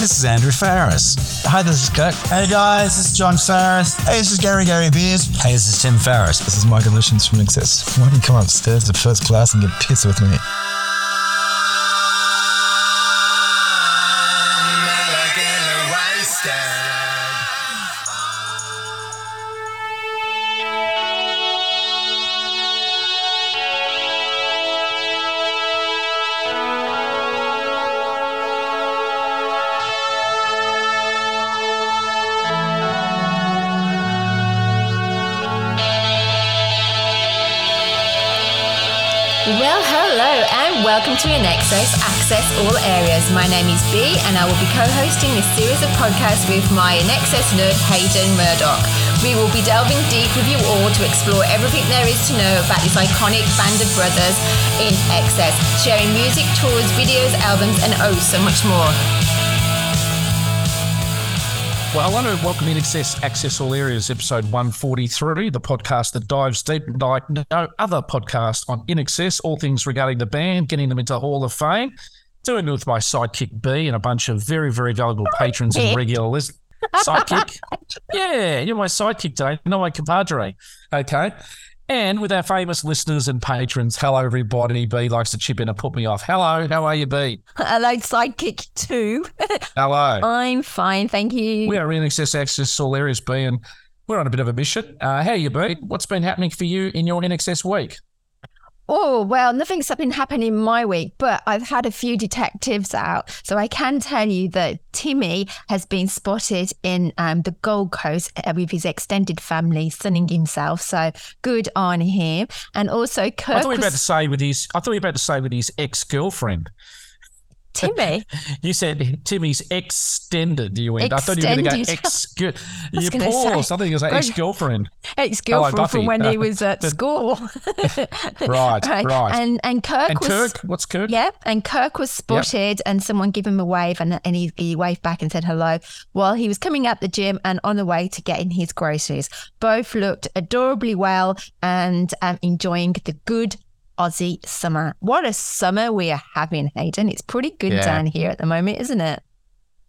This is Andrew Farriss. Hi, this is Kirk. Hey guys, this is John Farriss. Hey, this is Gary Gary Beers. Hey, this is Tim Farriss. This is Michael Hutchence from INXS. Why don't you come upstairs to first class and get pissed with me? To Access All Areas. My name is Bee and I will be co-hosting this series of podcasts with my INXS nerd Haydn Murdoch. We will be delving deep with you all to explore everything there is to know about this iconic band of brothers in excess, sharing music, tours, videos, albums and oh so much more. Well, I want to welcome in Access, Access All Areas, episode 143, the podcast that dives deep like no other podcast on INXS, all things regarding the band, getting them into Hall of Fame, doing it with my sidekick Bee and a bunch of very, very valuable patrons and regular listeners. Sidekick? yeah, you're my sidekick today, not my compadre. Okay. And with our famous listeners and patrons, hello everybody. Bee likes to chip in and put me off. Hello, how are you, Bee? Hello, sidekick two. Hello. I'm fine, thank you. We are in Access Access All Areas Bee, and we're on a bit of a mission. Uh, how you been? What's been happening for you in your INXS week? Oh, well, nothing's been happening my week, but I've had a few detectives out. So I can tell you that Timmy has been spotted in um, the Gold Coast uh, with his extended family sunning himself. So good on him. And also, Kirk. I thought you were about to say with his. I thought you were about to say with his ex girlfriend. Timmy. You said Timmy's extended. You went. I thought you were going to go Extended. ex. You paused. say- I think it was like ex girlfriend. Ex girlfriend Buffy. from when he was at school. Right, right. And, and Kirk And was. Kirk, what's Kirk? Yeah, and Kirk was spotted, and someone gave him a wave, and, and he, he waved back and said hello while he was coming out the gym and on the way to getting his groceries. Both looked adorably well and um, enjoying the good Aussie summer. What a summer we are having, Haydn! It's pretty good Yeah. down here at the moment, isn't it?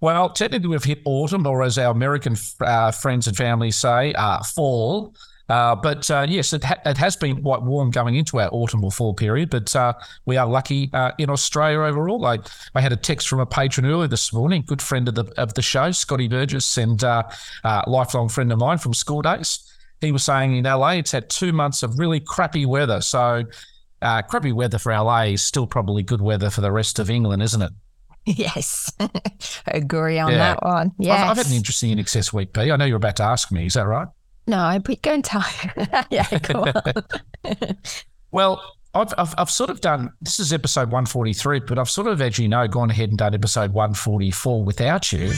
Well, technically, we've hit autumn, or as our American uh, friends and family say, uh, fall. Uh, but uh, yes, it, ha- it has been quite warm going into our autumn or fall period. But uh, we are lucky uh, in Australia overall. I, I had a text from a patron earlier this morning, good friend of the of the show, Scotty Burgess, and uh, uh, lifelong friend of mine from school days. He was saying in LA, it's had two months of really crappy weather. So, uh, crappy weather for LA is still probably good weather for the rest of England, isn't it? Yes, agree on Yeah. that one. Yes. I've, I've had an interesting INXS week, P. I know you're about to ask me. Is that right? no, I but go and tell. yeah, go on. Well, I've, I've, I've sort of done this is episode 143, but I've sort of, as you know, gone ahead and done episode 144 without you.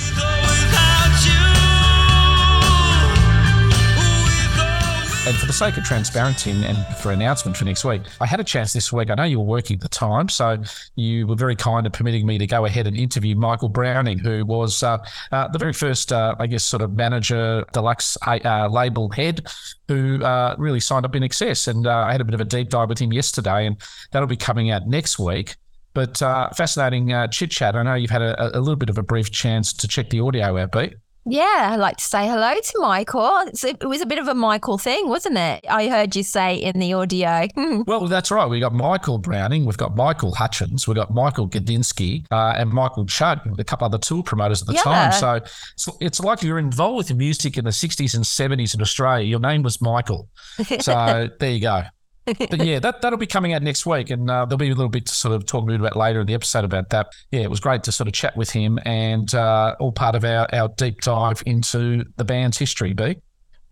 And for the sake of transparency and, for announcement for next week, I had a chance this week. I know you were working at the time, so you were very kind of permitting me to go ahead and interview Michael Browning, who was uh, uh, the very first, uh, I guess, sort of manager, deluxe uh, label head, who uh, really signed up INXS. And uh, I had a bit of a deep dive with him yesterday, and that'll be coming out next week. But uh, fascinating uh, chit chat. I know you've had a, a little bit of a brief chance to check the audio out, Pete. Yeah, I'd like to say hello to Michael. It's, it was a bit of a Michael thing, wasn't it? I heard you say in the audio. Hmm. Well, that's right. We've got Michael Browning, we've got Michael Hutchence, we've got Michael Gudinski, uh, and Michael with a couple other tour promoters at the Yeah. time. So it's, it's like you're involved with music in the 60s and 70s in Australia. Your name was Michael. So there you go. But yeah, that, that'll be coming out next week. And uh, there'll be a little bit to sort of talk a bit about later in the episode about that. Yeah, it was great to sort of chat with him and uh, all part of our, our deep dive into the band's history, Bee.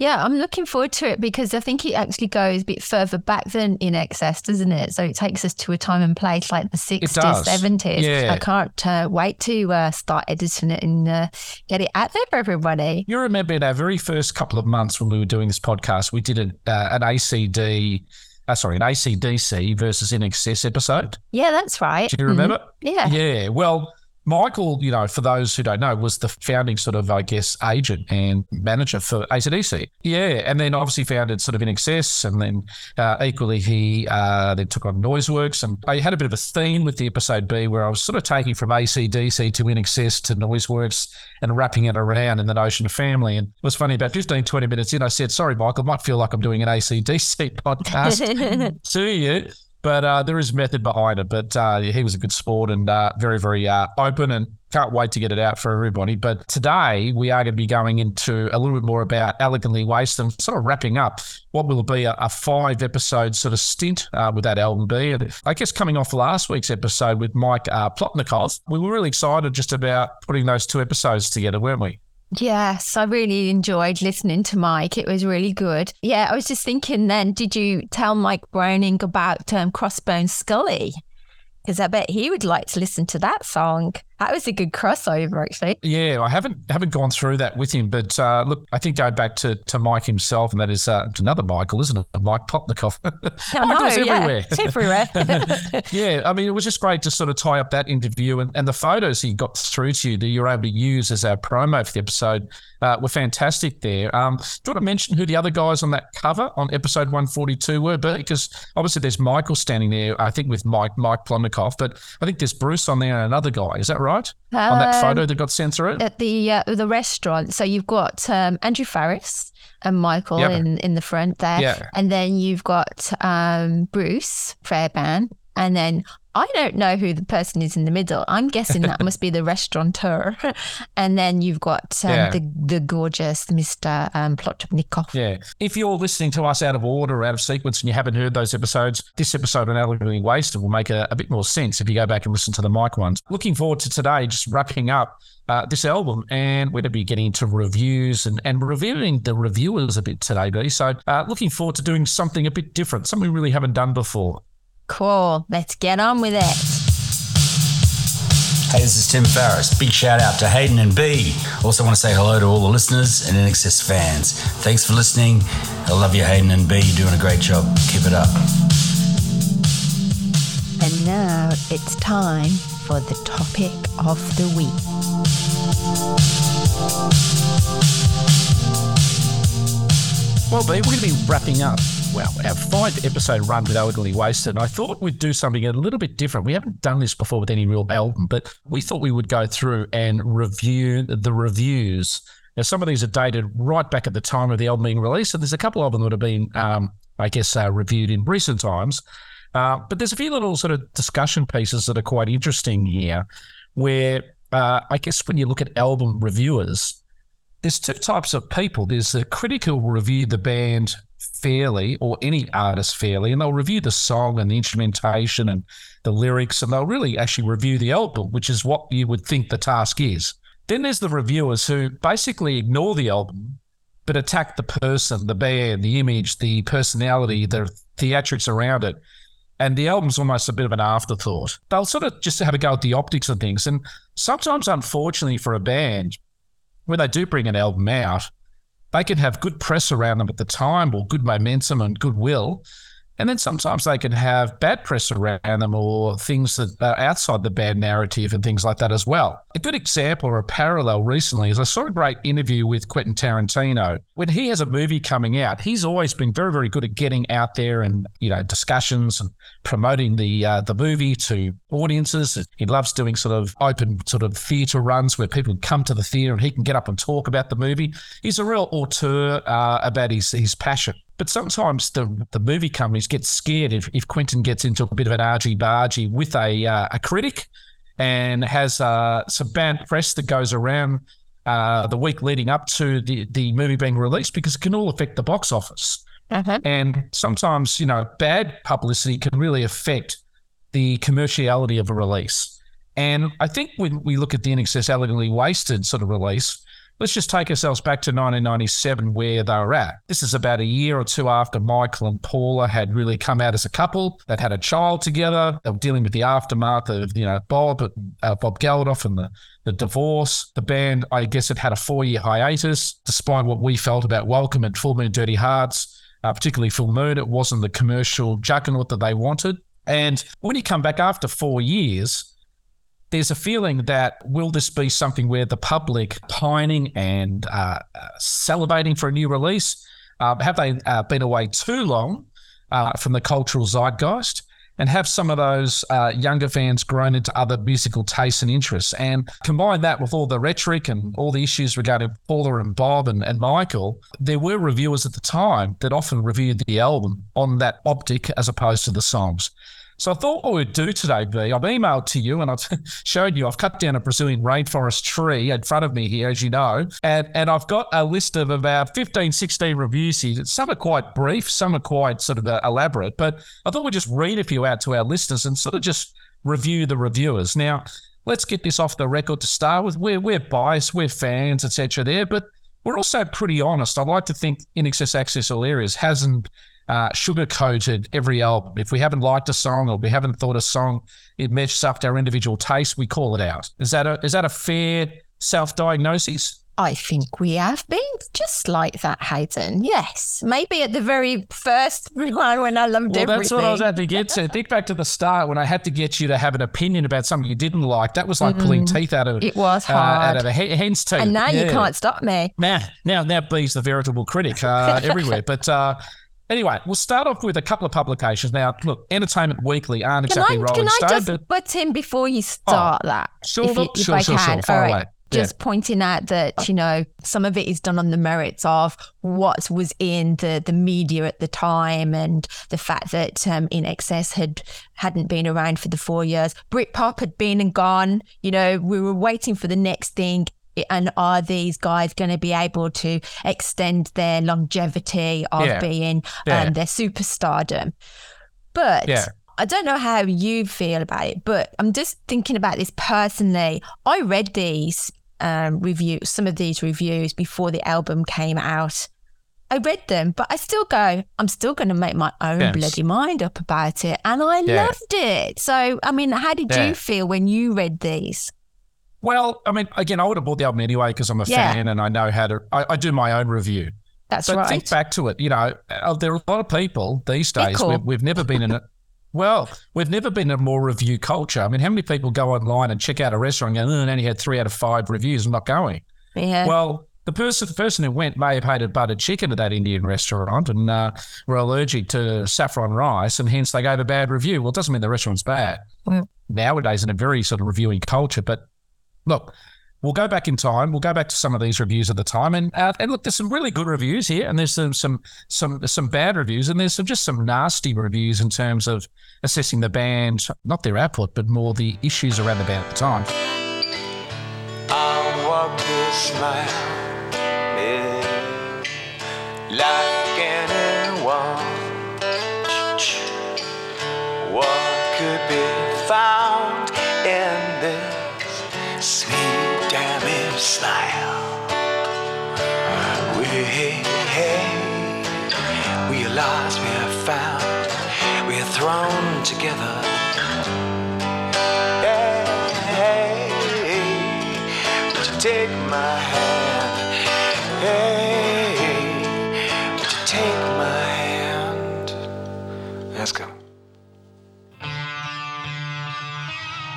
Yeah, I'm looking forward to it because I think it actually goes a bit further back than INXS, doesn't it? So it takes us to a time and place like the 60s, 70s. Yeah. I can't uh, wait to uh, start editing it and uh, get it out there for everybody. You remember in our very first couple of months when we were doing this podcast, we did a, uh, an ACD, uh, sorry, an ACDC versus INXS episode. Yeah, that's right. Do you remember? Mhm. Yeah. Yeah. Well, Michael, you know, for those who don't know, was the founding sort of, I guess, agent and manager for ACDC. Yeah. And then obviously founded sort of INXS. And then uh, equally, he uh, then took on Noiseworks. And I had a bit of a theme with the episode Bee where I was sort of taking from ACDC to INXS to Noiseworks and wrapping it around in the notion of family. And it was funny, about 15, 20 minutes in, I said, sorry, Michael, might feel like I'm doing an ACDC podcast to you but uh, there is method behind it. But uh, he was a good sport and uh, very, very uh, open and can't wait to get it out for everybody. But today we are going to be going into a little bit more about Elegantly Wasted and sort of wrapping up what will be a, a five episode sort of stint uh, with that album Bee. And I guess coming off last week's episode with Mike uh, Plotnikoff, we were really excited just about putting those two episodes together, weren't we? Yes, I really enjoyed listening to Mike. It was really good. Yeah, I was just thinking then, did you tell Mike Browning about um, Crossbone Scully? Because I bet he would like to listen to that song. That was a good crossover, actually. Yeah, I haven't haven't gone through that with him, but uh, look, I think going back to, to Mike himself, and that is uh, another Michael, isn't it? Mike Plotnikoff. Oh, Michael's everywhere. Yeah, everywhere. yeah, I mean, it was just great to sort of tie up that interview and, and the photos he got through to you that you were able to use as our promo for the episode uh, were fantastic there. Um, do you want to mention who the other guys on that cover on episode 142 were? Because obviously there's Michael standing there, I think with Mike Mike Plotnikoff, but I think there's Bruce on there and another guy. Is that right? Right? Um, on that photo that got censored? At the uh, the restaurant. So you've got um, Andrew Farriss and Michael yep. in, in the front there. Yeah. And then you've got um, Bruce Fairbairn. And then I don't know who the person is in the middle. I'm guessing that must be the restaurateur. and then you've got um, yeah. the the gorgeous Mr. Um, Plotnikoff. Yeah. If you're listening to us out of order, out of sequence, and you haven't heard those episodes, this episode on Elegantly Wasted will make a, a, bit more sense if you go back and listen to the Mike ones. Looking forward to today, just wrapping up uh, this album, and we're going to be getting into reviews and, and reviewing the reviewers a bit today, Bee. So, uh, looking forward to doing something a bit different, something we really haven't done before. Cool. Let's get on with it. Hey, this is Tim Farriss. Big shout out to Haydn and Bee. Also want to say hello to all the listeners and INXS fans. Thanks for listening. I love you, Haydn and Bee. You're doing a great job. Keep it up. And now it's time for the topic of the week. Well, Bee, we're going to be wrapping up well, our five episode run with Elegantly Wasted, And I thought we'd do something a little bit different. We haven't done this before with any real album, but we thought we would go through and review the reviews. Now, some of these are dated right back at the time of the album being released, and there's a couple of them that have been, um, I guess, uh, reviewed in recent times. Uh, but there's a few little sort of discussion pieces that are quite interesting here, where uh, I guess when you look at album reviewers, there's two types of people. There's the critical review the band fairly or any artist fairly and they'll review the song and the instrumentation and the lyrics and they'll really actually review the album which is what you would think the task is then there's the reviewers who basically ignore the album but attack the person the band the image the personality the theatrics around it and the album's almost a bit of an afterthought they'll sort of just have a go at the optics of things and sometimes unfortunately for a band when they do bring an album out they can have good press around them at the time or good momentum and goodwill. And then sometimes they can have bad press around them or things that are outside the bad narrative and things like that as well. A good example or a parallel recently is I saw a great interview with Quentin Tarantino. When he has a movie coming out, he's always been very, very good at getting out there and, you know, discussions and promoting the uh, the movie to audiences. He loves doing sort of open sort of theatre runs where people come to the theatre and he can get up and talk about the movie. He's a real auteur uh, about his, his passion. But sometimes the, the movie companies get scared if, if Quentin gets into a bit of an argy bargy with a, uh, a critic and has uh, some bad press that goes around uh, the week leading up to the, the movie being released because it can all affect the box office. Uh-huh. And sometimes, you know, bad publicity can really affect the commerciality of a release. And I think when we look at the INXS Elegantly Wasted sort of release, Let's just take ourselves back to 1997, where they were at. This is about a year or two after Michael and Paula had really come out as a couple. They'd had a child together. They were dealing with the aftermath of, you know, Bob, uh, Bob Geldof and the, the divorce. The band, I guess, had had a four year hiatus, despite what we felt about Welcome and Full Moon Dirty Hearts, uh, particularly Full Moon. It wasn't the commercial juggernaut that they wanted. And when you come back after four years, there's a feeling that will this be something where the public pining and uh, uh, salivating for a new release? Uh, have they uh, been away too long uh, from the cultural zeitgeist? and have some of those uh, younger fans grown into other musical tastes and interests. And combine that with all the rhetoric and all the issues regarding Paula and Bob and, and Michael, there were reviewers at the time that often reviewed the album on that optic as opposed to the songs. So I thought what we'd do today, Bee, I've emailed to you and I've showed you, I've cut down a Brazilian rainforest tree in front of me here, as you know, and, and I've got a list of about 15, 16 reviews here. Some are quite brief, some are quite sort of uh, elaborate, but I thought we'd just read a few out to our listeners and sort of just review the reviewers. Now, let's get this off the record to start with. We're, we're biased, we're fans, etc. there, but we're also pretty honest. I'd like to think INXS Access All Areas hasn't uh, sugar coated every album. If we haven't liked a song or we haven't thought a song it matches up to our individual taste, we call it out. Is that a is that a fair self diagnosis? I think we have been just like that, Haydn. Yes, maybe at the very first one when I loved well, everything. that's what I was at to get to. Think back to the start when I had to get you to have an opinion about something you didn't like. That was like mm, pulling teeth out of it It was hard uh, out of a hen's teeth. And now yeah. you can't stop me. Now, now, now, Bee's the veritable critic uh, everywhere. But uh, Anyway, we'll start off with a couple of publications. Now, look, Entertainment Weekly aren't can exactly I, Rolling Can I just but butt in before you start oh, that? Sure, if, you, if sure, I sure, can. sure. All right. away. Just yeah. pointing out that you know some of it is done on the merits of what was in the the media at the time, and the fact that um, excess had hadn't been around for the four years. Britpop had been and gone. You know, we were waiting for the next thing and are these guys going to be able to extend their longevity of yeah. being yeah. um, their superstardom? But yeah. I don't know how you feel about it, but I'm just thinking about this personally. I read these um, reviews, some of these reviews before the album came out. I read them, but I still go, I'm still going to make my own yes. bloody mind up about it. And I yeah. loved it. So, I mean, how did you feel when you read these? Well, I mean, again, I would have bought the album anyway because I'm a yeah. fan and I know how to. I, I, do my own review. That's but right. Think back to it. You know, uh, there are a lot of people these days. Cool. We've, we've, never been in a Well, we've never been in a more review culture. I mean, how many people go online and check out a restaurant and go, oh, and only had three out of five reviews. I'm not going. Yeah. Well, the person the person who went may have hated buttered chicken at that Indian restaurant and uh, were allergic to saffron rice, and hence they gave a bad review. Well, it doesn't mean the restaurant's bad. Mm. Nowadays, in a very sort of reviewing culture, but look, we'll go back in time. We'll go back to some of these reviews at the time, and uh, and look, there's some really good reviews here, and there's some some some some bad reviews, and there's some just some nasty reviews in terms of assessing the band, not their output, but more the issues around the band at the time. I mile, like are we are found, we are thrown together. Take my hand? Hey, would you take my hand? Let's go.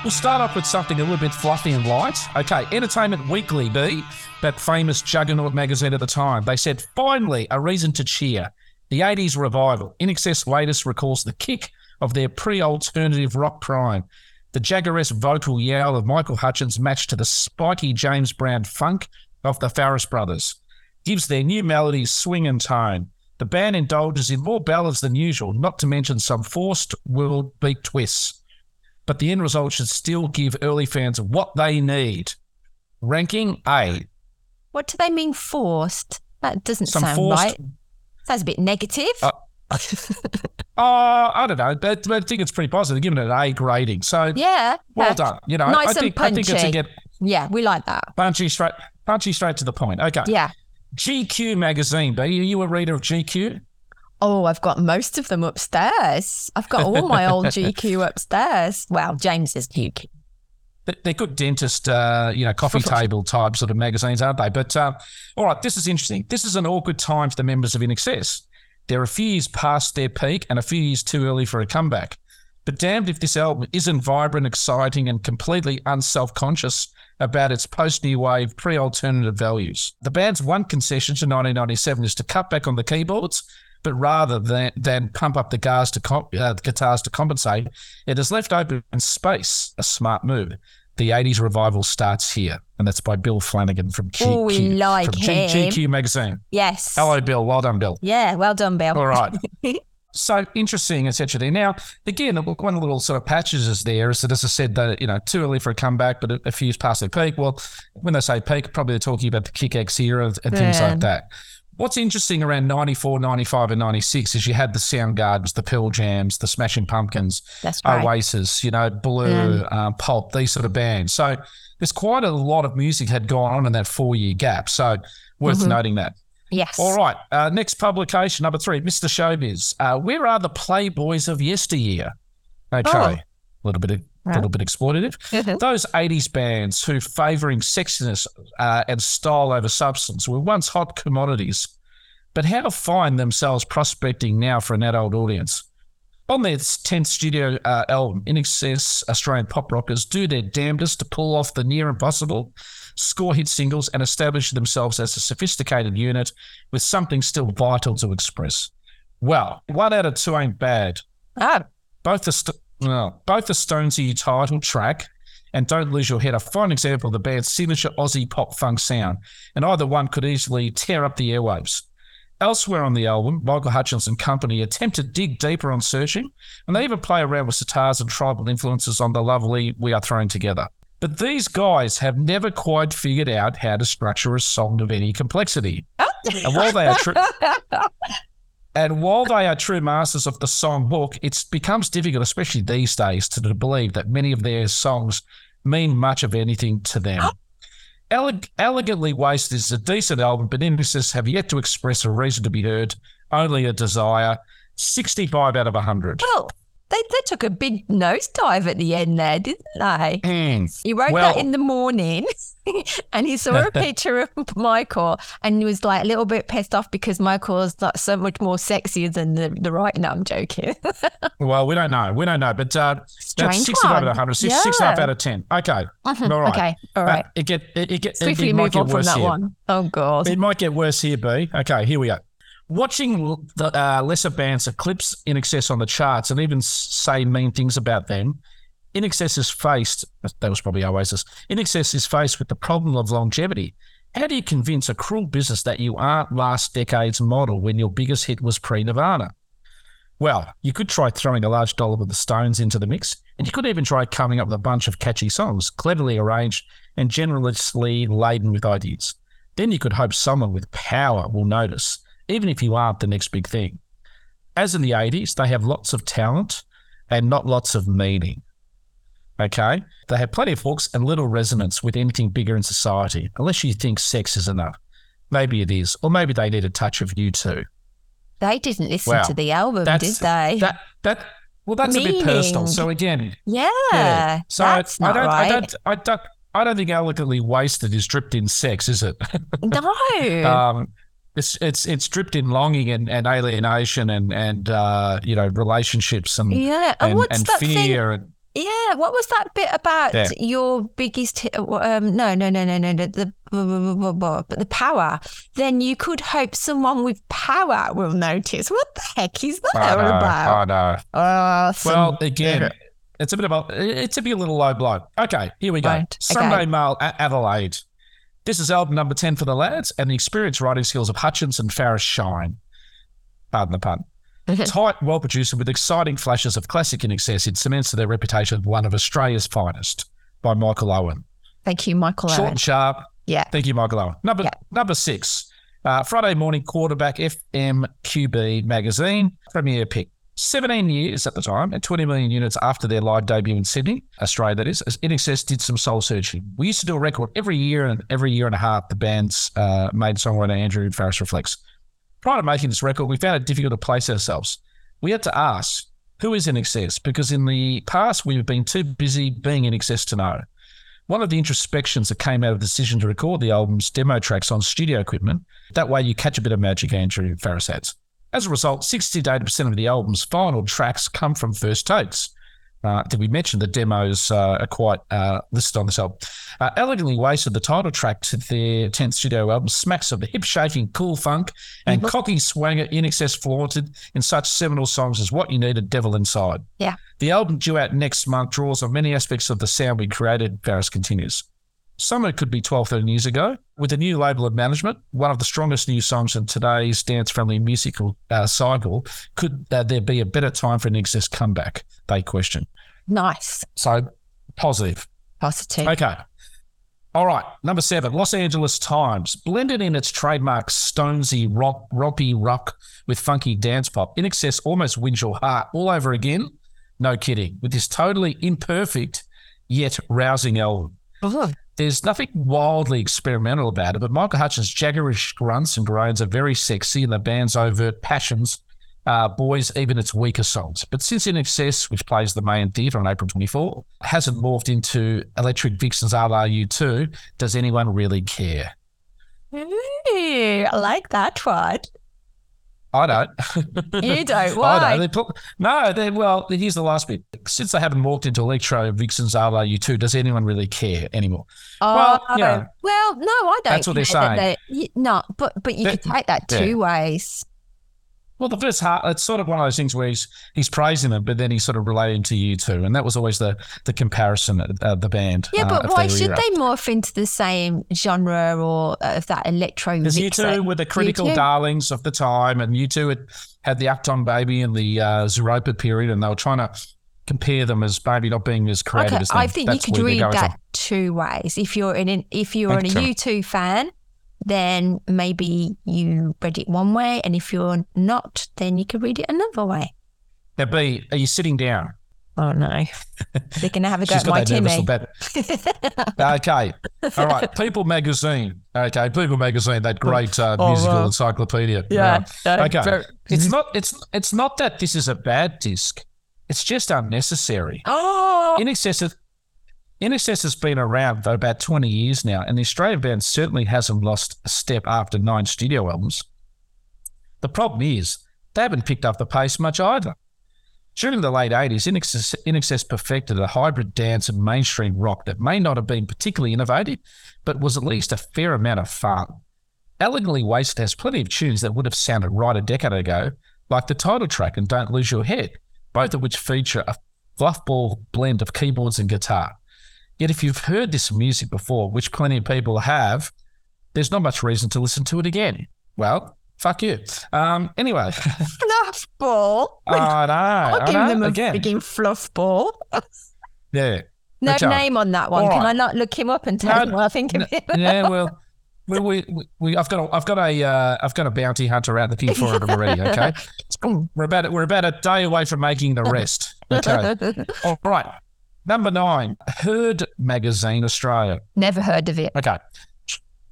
We'll start off with something a little bit fluffy and light. Okay, Entertainment Weekly, Bee, that famous juggernaut magazine at the time. They said, finally, a reason to cheer. The 80s revival. INXS latest recalls the kick of their pre alternative rock prime. The Jaggeresque vocal yell of Michael Hutchence matched to the spiky James Brown funk of the Farriss brothers. Gives their new melodies swing and tone. The band indulges in more ballads than usual, not to mention some forced world beat twists but the end result should still give early fans what they need. Ranking A. What do they mean forced? That doesn't Some sound forced, right. Sounds a bit negative. Uh, uh, I don't know, but, but, I think it's pretty positive. Giving it an A grading. So yeah, well done. You know, nice I think and punchy. I think it's a get. Yeah, we like that. Punchy straight, punchy straight to the point. Okay. Yeah. GQ magazine. Are you a reader of GQ? Oh, I've got most of them upstairs. I've got all my old GQ upstairs. Well, James's GQ. They're good dentist, uh, you know, coffee table type sort of magazines, aren't they? But uh, all right, this is interesting. This is an awkward time for the members of INXS. They're a few years past their peak and a few years too early for a comeback. But damned if this album isn't vibrant, exciting, and completely unself conscious about its post new wave, pre alternative values. The band's one concession to 1997 is to cut back on the keyboards, but rather than, than pump up the guitars to, comp, uh, guitars to compensate, it has left open space, a smart move. The 80s revival starts here, and that's by Bill Flanagan from GQ, Oh, we like from him. GQ magazine. Yes. Hello, Bill. Well done, Bill. Yeah, well done, Bill. All right. so interesting, essentially. Now, again, one of the little sort of patches is there is that, as I said, that you know, too early for a comeback, but a, a few years past their peak. Well, when they say peak, probably they're talking about the Kick X era and things like that. What's interesting around 94, 95, and 96 is you had the Soundgardens, the Pearl Jams, the Smashing Pumpkins, right. Oasis, you know, Blur, um, Pulp, these sort of bands. So there's quite a lot of music had gone on in that four year gap. So worth Mm-hmm. noting that. Yes. All right. Uh, next publication, number three, Mr. Showbiz. Uh, where are the Playboys of yesteryear? Okay. Oh. A little bit, a little bit exploitative. Mhm. Those 80s bands who favouring sexiness uh, and style over substance were once hot commodities, but how find themselves prospecting now for an adult audience? On their 10th studio uh, album, INXS Australian pop rockers do their damnedest to pull off the near impossible, score hit singles, and establish themselves as a sophisticated unit with something still vital to express. Well, one out of two ain't bad. Oh, Both the st- well, both the Stonesy title track and Don't Lose Your Head are a fine example of the band's signature Aussie pop funk sound, and either one could easily tear up the airwaves. Elsewhere on the album, Michael Hutchence and company attempt to dig deeper on searching, and they even play around with sitars and tribal influences on the lovely We Are Thrown Together. But these guys have never quite figured out how to structure a song of any complexity. Oh. and while they are true, and while they are true masters of the songbook, it becomes difficult, especially these days, to, believe that many of their songs mean much of anything to them. Eleg- Elegantly Wasted is a decent album, but INXS have yet to express a reason to be heard, only a desire. 65 out of 100. well, they, they took a big nosedive at the end there, didn't they? Mm. He wrote Well- that in the morning and he saw a picture of Michael and he was like a little bit pissed off because Michael is like so much more sexier than the, the right. No, I'm joking. Well, we don't know. We don't know. But uh, that's Strange 65 out one. of 100. Six, six and a half out of 10. Okay. All right. Okay, all Uh, right. it get it, it get Swiftly it, might move on from worse that here. one. Oh, God. It might get worse here, Bee. Okay, here we go. Watching the uh, lesser bands eclipse INXS on the charts and even say mean things about them, INXS is faced, that was probably Oasis, INXS is faced with the problem of longevity. How do you convince a cruel business that you aren't last decade's model when your biggest hit was pre Nirvana? Well, you could try throwing a large dollop of the Stones into the mix, and you could even try coming up with a bunch of catchy songs, cleverly arranged and generously laden with ideas. Then you could hope someone with power will notice, even if you aren't the next big thing. As in the 80s, they have lots of talent and not lots of meaning. Okay? They have plenty of hooks and little resonance with anything bigger in society, unless you think sex is enough. Maybe it is, or maybe they need a touch of U2. They didn't listen to the album, did they? That that well, that's a bit personal. So again, yeah, yeah. So I don't, right. I don't, I don't, I don't think elegantly wasted is dripped in sex, is it? no. um, it's it's it's dripped in longing and, and alienation and and uh, you know relationships and yeah, and, and, what's and that thing? fear and Yeah, what was that bit about Yeah. your biggest? hit- Um, no, no, no, no, no, the, but the power. Then you could hope someone with power will notice. What the heck is that all know, about? I know. Oh, some- Well, again, it's a bit of a it's a bit a little low blow. Okay, here we go. Right, Sunday okay. Mail at Adelaide. This is album number ten for the lads, and the experienced writing skills of Hutchence and Farriss shine. Pardon the pun. Tight, well produced, and with exciting flashes of classic INXS, it cements their reputation as one of Australia's finest. By Michael Owen. Thank you, Michael. Short Owen. Short and sharp. Yeah. Thank you, Michael Owen. Number Yeah. number six, uh, Friday morning quarterback FMQB magazine premier pick. 17 years at the time and 20 million units after their live debut in Sydney, Australia, that is, as Excess did some soul searching. We used to do a record every year and every year and a half, the band's uh, main songwriter Andrew Farriss reflects. Prior to making this record, we found it difficult to place ourselves. We had to ask, who is Excess? Because in the past, we've been too busy being In to know. One of the introspections that came out of the decision to record the album's demo tracks on studio equipment, that way you catch a bit of magic, Andrew Farriss adds. As a result, 60 to 80% of the album's final tracks come from first takes. Uh, did we mention the demos uh, are quite uh, listed on this album? Uh, Elegantly Wasted, the title track to their 10th studio album, smacks of the hip shaking cool funk and cocky swanger INXS flaunted in such seminal songs as What You Need, a Devil Inside. Yeah. The album due out next month draws on many aspects of the sound we created, Farriss continues. Some of it could be 12, 13 years ago. With a new label of management, one of the strongest new songs in today's dance friendly musical uh, cycle, could uh, there be a better time for an excess comeback? They question. Nice. So positive. Positive. Okay. All right. Number seven, Los Angeles Times. Blended in its trademark stonesy, rock, rompy rock with funky dance pop. INXS almost wins your heart all over again. No kidding. With this totally imperfect yet rousing album. There's nothing wildly experimental about it, but Michael Hutchence' jaggerish grunts and groans are very sexy, and the band's overt passions uh, boys even its weaker songs. But since INXS, which plays the main theatre on April 24, hasn't morphed into Electric Vixens a la U2, does anyone really care? Ooh, I like that one. I don't. You don't. I Why? don't. They put, no, they, well, here's the last bit. Since they haven't walked into Electro Vixens a la U2, does anyone really care anymore? Oh, Well, yeah. well, no, I don't. That's what they're saying. they- no, but but you could take that yeah. two ways. Well, the first half, it's sort of one of those things where he's he's praising them, but then he's sort of relating to U2, and that was always the the comparison of uh, the band. Yeah, uh, but of why should era. they morph into the same genre or uh, of that electro? Because U2 were the critical U2? darlings of the time, and U2 had had the Achtung Baby in the uh, Zooropa period, and they were trying to compare them as maybe not being as creative Okay, as them. I think That's you could read that from. two ways. If you're in an, if you're an, a Okay. U two fan, then maybe you read it one way, and if you're not, then you can read it another way. Now, Bee, are you sitting down? Oh no, they're gonna have a go She's at my got that nervous Timmy. little bit. okay. All right. People magazine. Okay. People magazine, that great uh, Oh, musical wow. encyclopedia. Yeah, Right. uh, Okay. very- It's not it's it's not that this is a bad disc. It's just unnecessary. Oh, In excess of Excess has been around for about 20 years now, and the Australian band certainly hasn't lost a step after nine studio albums. The problem is, they haven't picked up the pace much either. During the late 80s, INXS, perfected a hybrid dance and mainstream rock that may not have been particularly innovative, but was at least a fair amount of fun. Elegantly Wasted has plenty of tunes that would have sounded right a decade ago, like the title track and Don't Lose Your Head, both of which feature a fluffball blend of keyboards and guitar. Yet if you've heard this music before, which plenty of people have, there's not much reason to listen to it again. Well, fuck you. Um, anyway, fluff ball. I know. I'll I give know, them a again. freaking fluff ball. Yeah. No Okay. name on that one. All Can right. I not look him up and tell No, him what I think of him? yeah, well, we, we, we, I've got a, I've got a, uh, I've got a bounty hunter out looking for him already. Okay, we're about, we're about a day away from making the rest. Okay, all right. Number nine, Herd Magazine Australia. Never heard of it. Okay.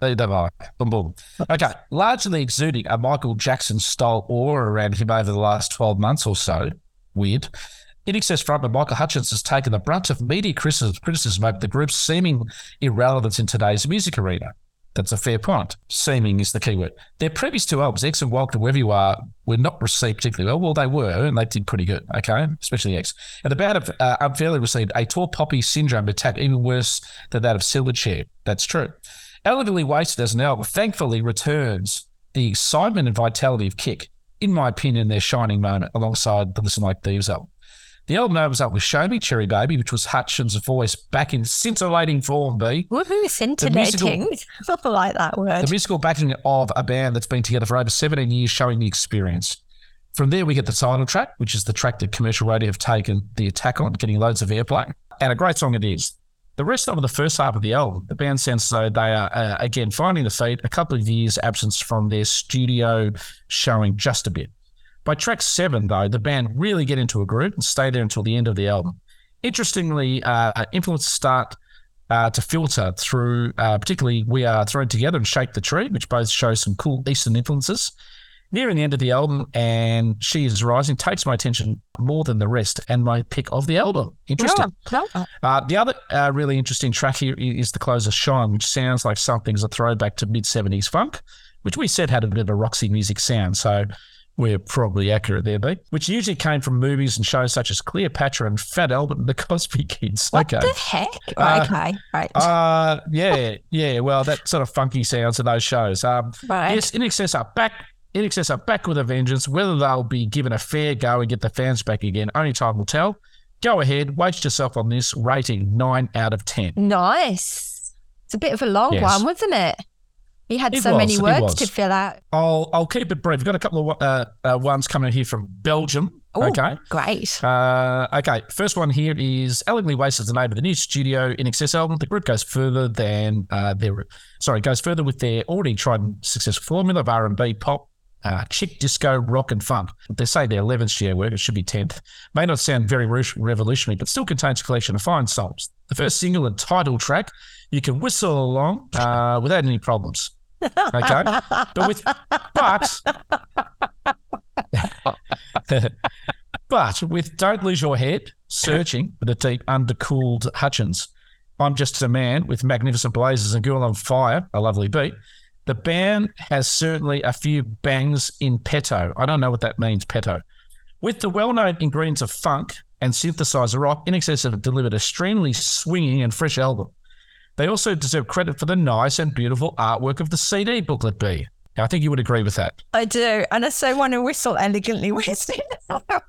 There you go. Boom, boom. Okay. Largely exuding a Michael Jackson style aura around him over the last 12 months or so. Weird. INXS frontman Michael Hutchence has taken the brunt of media criticism criticism over the group's seeming irrelevance in today's music arena. That's a fair point. Seeming is the key word. Their previous two albums, X and Welcome Wherever You Are, were not received particularly well. Well, they were, and they did pretty good, okay? Especially X. And the band have uh, unfairly received a tall poppy syndrome attack even worse than that of Silverchair. That's true. Elegantly Wasted as an album thankfully returns the excitement and vitality of Kick, in my opinion, their shining moment alongside the Listen Like Thieves album. The album opens up with Show Me Cherry Baby, which was Hutchence' voice back in scintillating form, Bee. Woohoo, scintillating. I like that word. The musical backing of a band that's been together for over 17 years, showing the experience. From there, we get the title track, which is the track that commercial radio have taken the attack on, getting loads of airplay. And a great song it is. The rest of the first half of the album, the band sounds as though they are, uh, again, finding the feet, a couple of years' absence from their studio showing just a bit. By track seven, though, the band really get into a groove and stay there until the end of the album. Interestingly, uh, influences start uh, to filter through, uh, particularly We Are Thrown Together and Shake the Tree, which both show some cool Eastern influences. Nearing the end of the album, and She Is Rising takes my attention more than the rest and my pick of the album. Interesting. No, no. Uh, the other uh, really interesting track here is the closer Shine, which sounds like something's a throwback to mid 70s funk, which we said had a bit of a Roxy music sound. So we're probably accurate there, Bee. Which usually came from movies and shows such as Cleopatra and Fat Albert and the Cosby Kids. What okay. the heck? Uh, okay, right. Uh, yeah, yeah. Well, that sort of funky sounds of those shows. Um, Right. Yes, INXS are back. INXS are back with a vengeance. Whether they'll be given a fair go and get the fans back again, only time will tell. Go ahead, waste yourself on this rating nine out of ten. nice. It's a bit of a long Yes. one, wasn't it? You had It so was, many words to fill out. I'll I'll keep it brief. We've got a couple of uh, uh, ones coming in here from Belgium. Ooh, okay. Great. Uh, okay, first one here is Elegantly Wasted is the name of the new studio INXS album. The group goes further than uh, their sorry goes further with their already tried and successful formula of R and B, pop, uh, chick, disco, rock, and funk. They say their 11th studio work. It should be 10th. May not sound very re- revolutionary, but still contains a collection of fine songs. The first single and title track you can whistle along uh, without any problems. Okay, but with but but with Don't Lose Your Head, searching for the deep, undercooled Hutchence, I'm Just a Man with Magnificent Blazers and Girl on Fire, a lovely beat. The band has certainly a few bangs in petto. I don't know what that means, petto. With the well known ingredients of funk and synthesizer rock, INXS delivered a extremely swinging and fresh album. They also deserve credit for the nice and beautiful artwork of the CD booklet Bee. I think you would agree with that. I do. And I so want to whistle elegantly. No, no,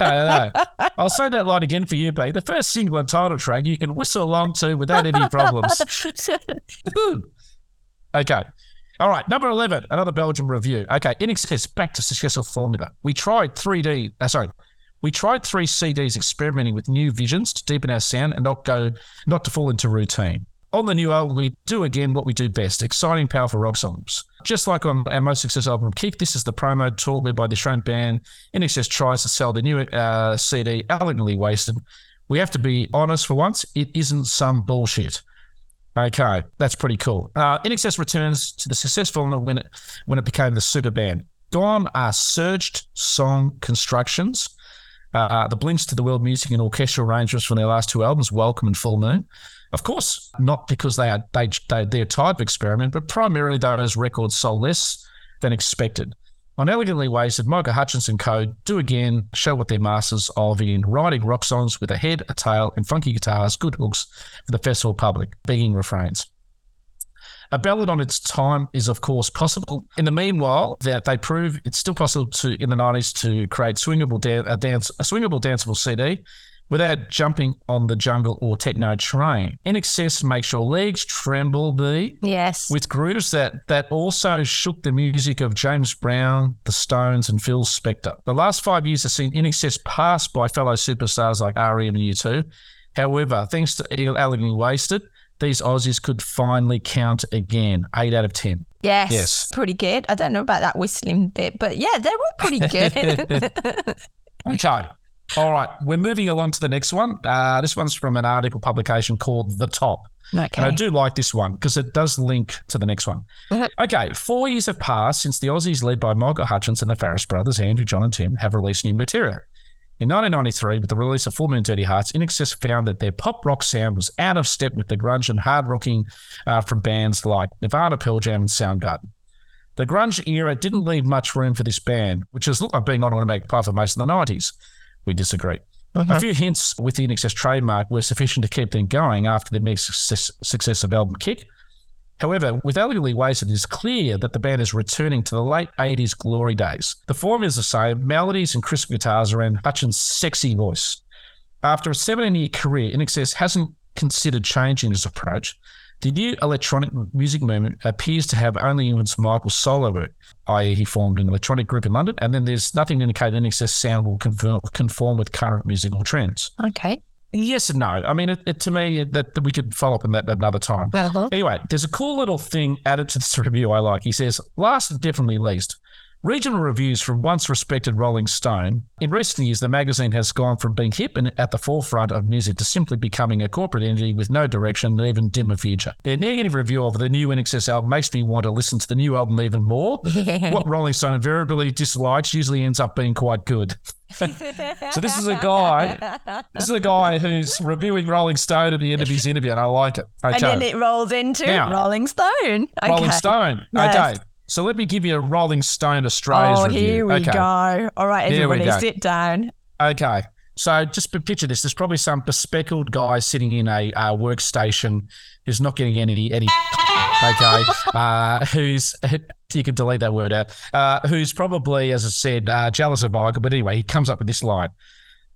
no. I'll say that line again for you, Bee. The first single and title track you can whistle along to without any problems. Okay. All right. Number 11, another Belgian review. Okay. INXS, back to successful formula. We tried 3D, uh, sorry, we tried three CDs experimenting with new visions to deepen our sound and not go, not to fall into routine. On the new album, we do again what we do best exciting, powerful rock songs. Just like on our most successful album, Kick, this is the promo tour led by the Australian band. Excess tries to sell the new uh, CD, Elegantly Wasted. We have to be honest for once, it isn't some bullshit. Okay, that's pretty cool. Uh, Excess returns to the successful when it when it became the super band. Gone are surged song constructions, uh, the blinks to the world music and orchestral arrangements from their last two albums, Welcome and Full Moon. Of course, not because they are they, they they're tired of experiment, but primarily those records sold less than expected. On Elegantly Wasted, Micah Hutchinson Co. do again show what they're masters of in writing rock songs with a head, a tail, and funky guitars, good hooks for the festival public, begging refrains. A ballad on its time is, of course, possible. In the meanwhile, that they prove it's still possible to in the nineties to create swingable a dance a swingable danceable CD without jumping on the jungle or techno train. INXS makes your legs tremble. The yes. with grooves that that also shook the music of James Brown, The Stones, and Phil Spector. The last five years have seen INXS passed by fellow superstars like REM and U2. However, thanks to Elegantly Wasted, these Aussies could finally count again. Eight out of ten. yes. yes. Pretty good. I don't know about that whistling bit, but yeah, they were pretty good. Okay. All right. We're moving along to the next one. Uh, this one's from an article publication called The Top. okay. And I do like this one because it does link to the next one. Mhm. Okay, four years have passed since the Aussies, led by Michael Hutchence and the Farriss brothers, Andrew, John, and Tim, have released new material. In 1993, with the release of Full Moon Dirty Hearts, In found that their pop rock sound was out of step with the grunge and hard rocking uh, from bands like Nirvana, Pearl Jam, and Soundgarden. The grunge era didn't leave much room for this band, which has looked like being on automatic part for most of the 90s. We disagree. A few hints with the INXS trademark were sufficient to keep them going after their mega success, success of album Kick. However, with Elegantly Wasted, it is clear that the band is returning to the late 80s glory days. The form is the same melodies and crisp guitars around Hutchence' sexy voice. After a 17 year career, INXS hasn't considered changing his approach. The new electronic music movement appears to have only influenced Michael's solo work, i.e., he formed an electronic group in London, and then there's nothing to indicate INXS sound will conform, conform with current musical trends. okay. Yes and no. I mean, it, it, to me, that, that we could follow up on that another time. Uh-huh. Anyway, there's a cool little thing added to this review I like. He says, last and definitely least, regional reviews from once respected Rolling Stone. In recent years, the magazine has gone from being hip and at the forefront of music to simply becoming a corporate entity with no direction and even dimmer future. Their negative review of the new INXS album makes me want to listen to the new album even more. what Rolling Stone invariably dislikes usually ends up being quite good. so this is a guy. This is a guy who's reviewing Rolling Stone at the end of his interview, and I like it. Okay. And then it rolls into Now- Rolling Stone. Okay. Rolling Stone. Yes. So let me give you a Rolling Stone Australia's oh, review. here we okay. go. All right, everybody, go. sit down. Okay. So just picture this. There's probably some bespectacled guy sitting in a uh, workstation who's not getting any any. Okay. Uh, who's you can delete that word out. Uh, who's probably, as I said, uh, jealous of Michael. But anyway, he comes up with this line.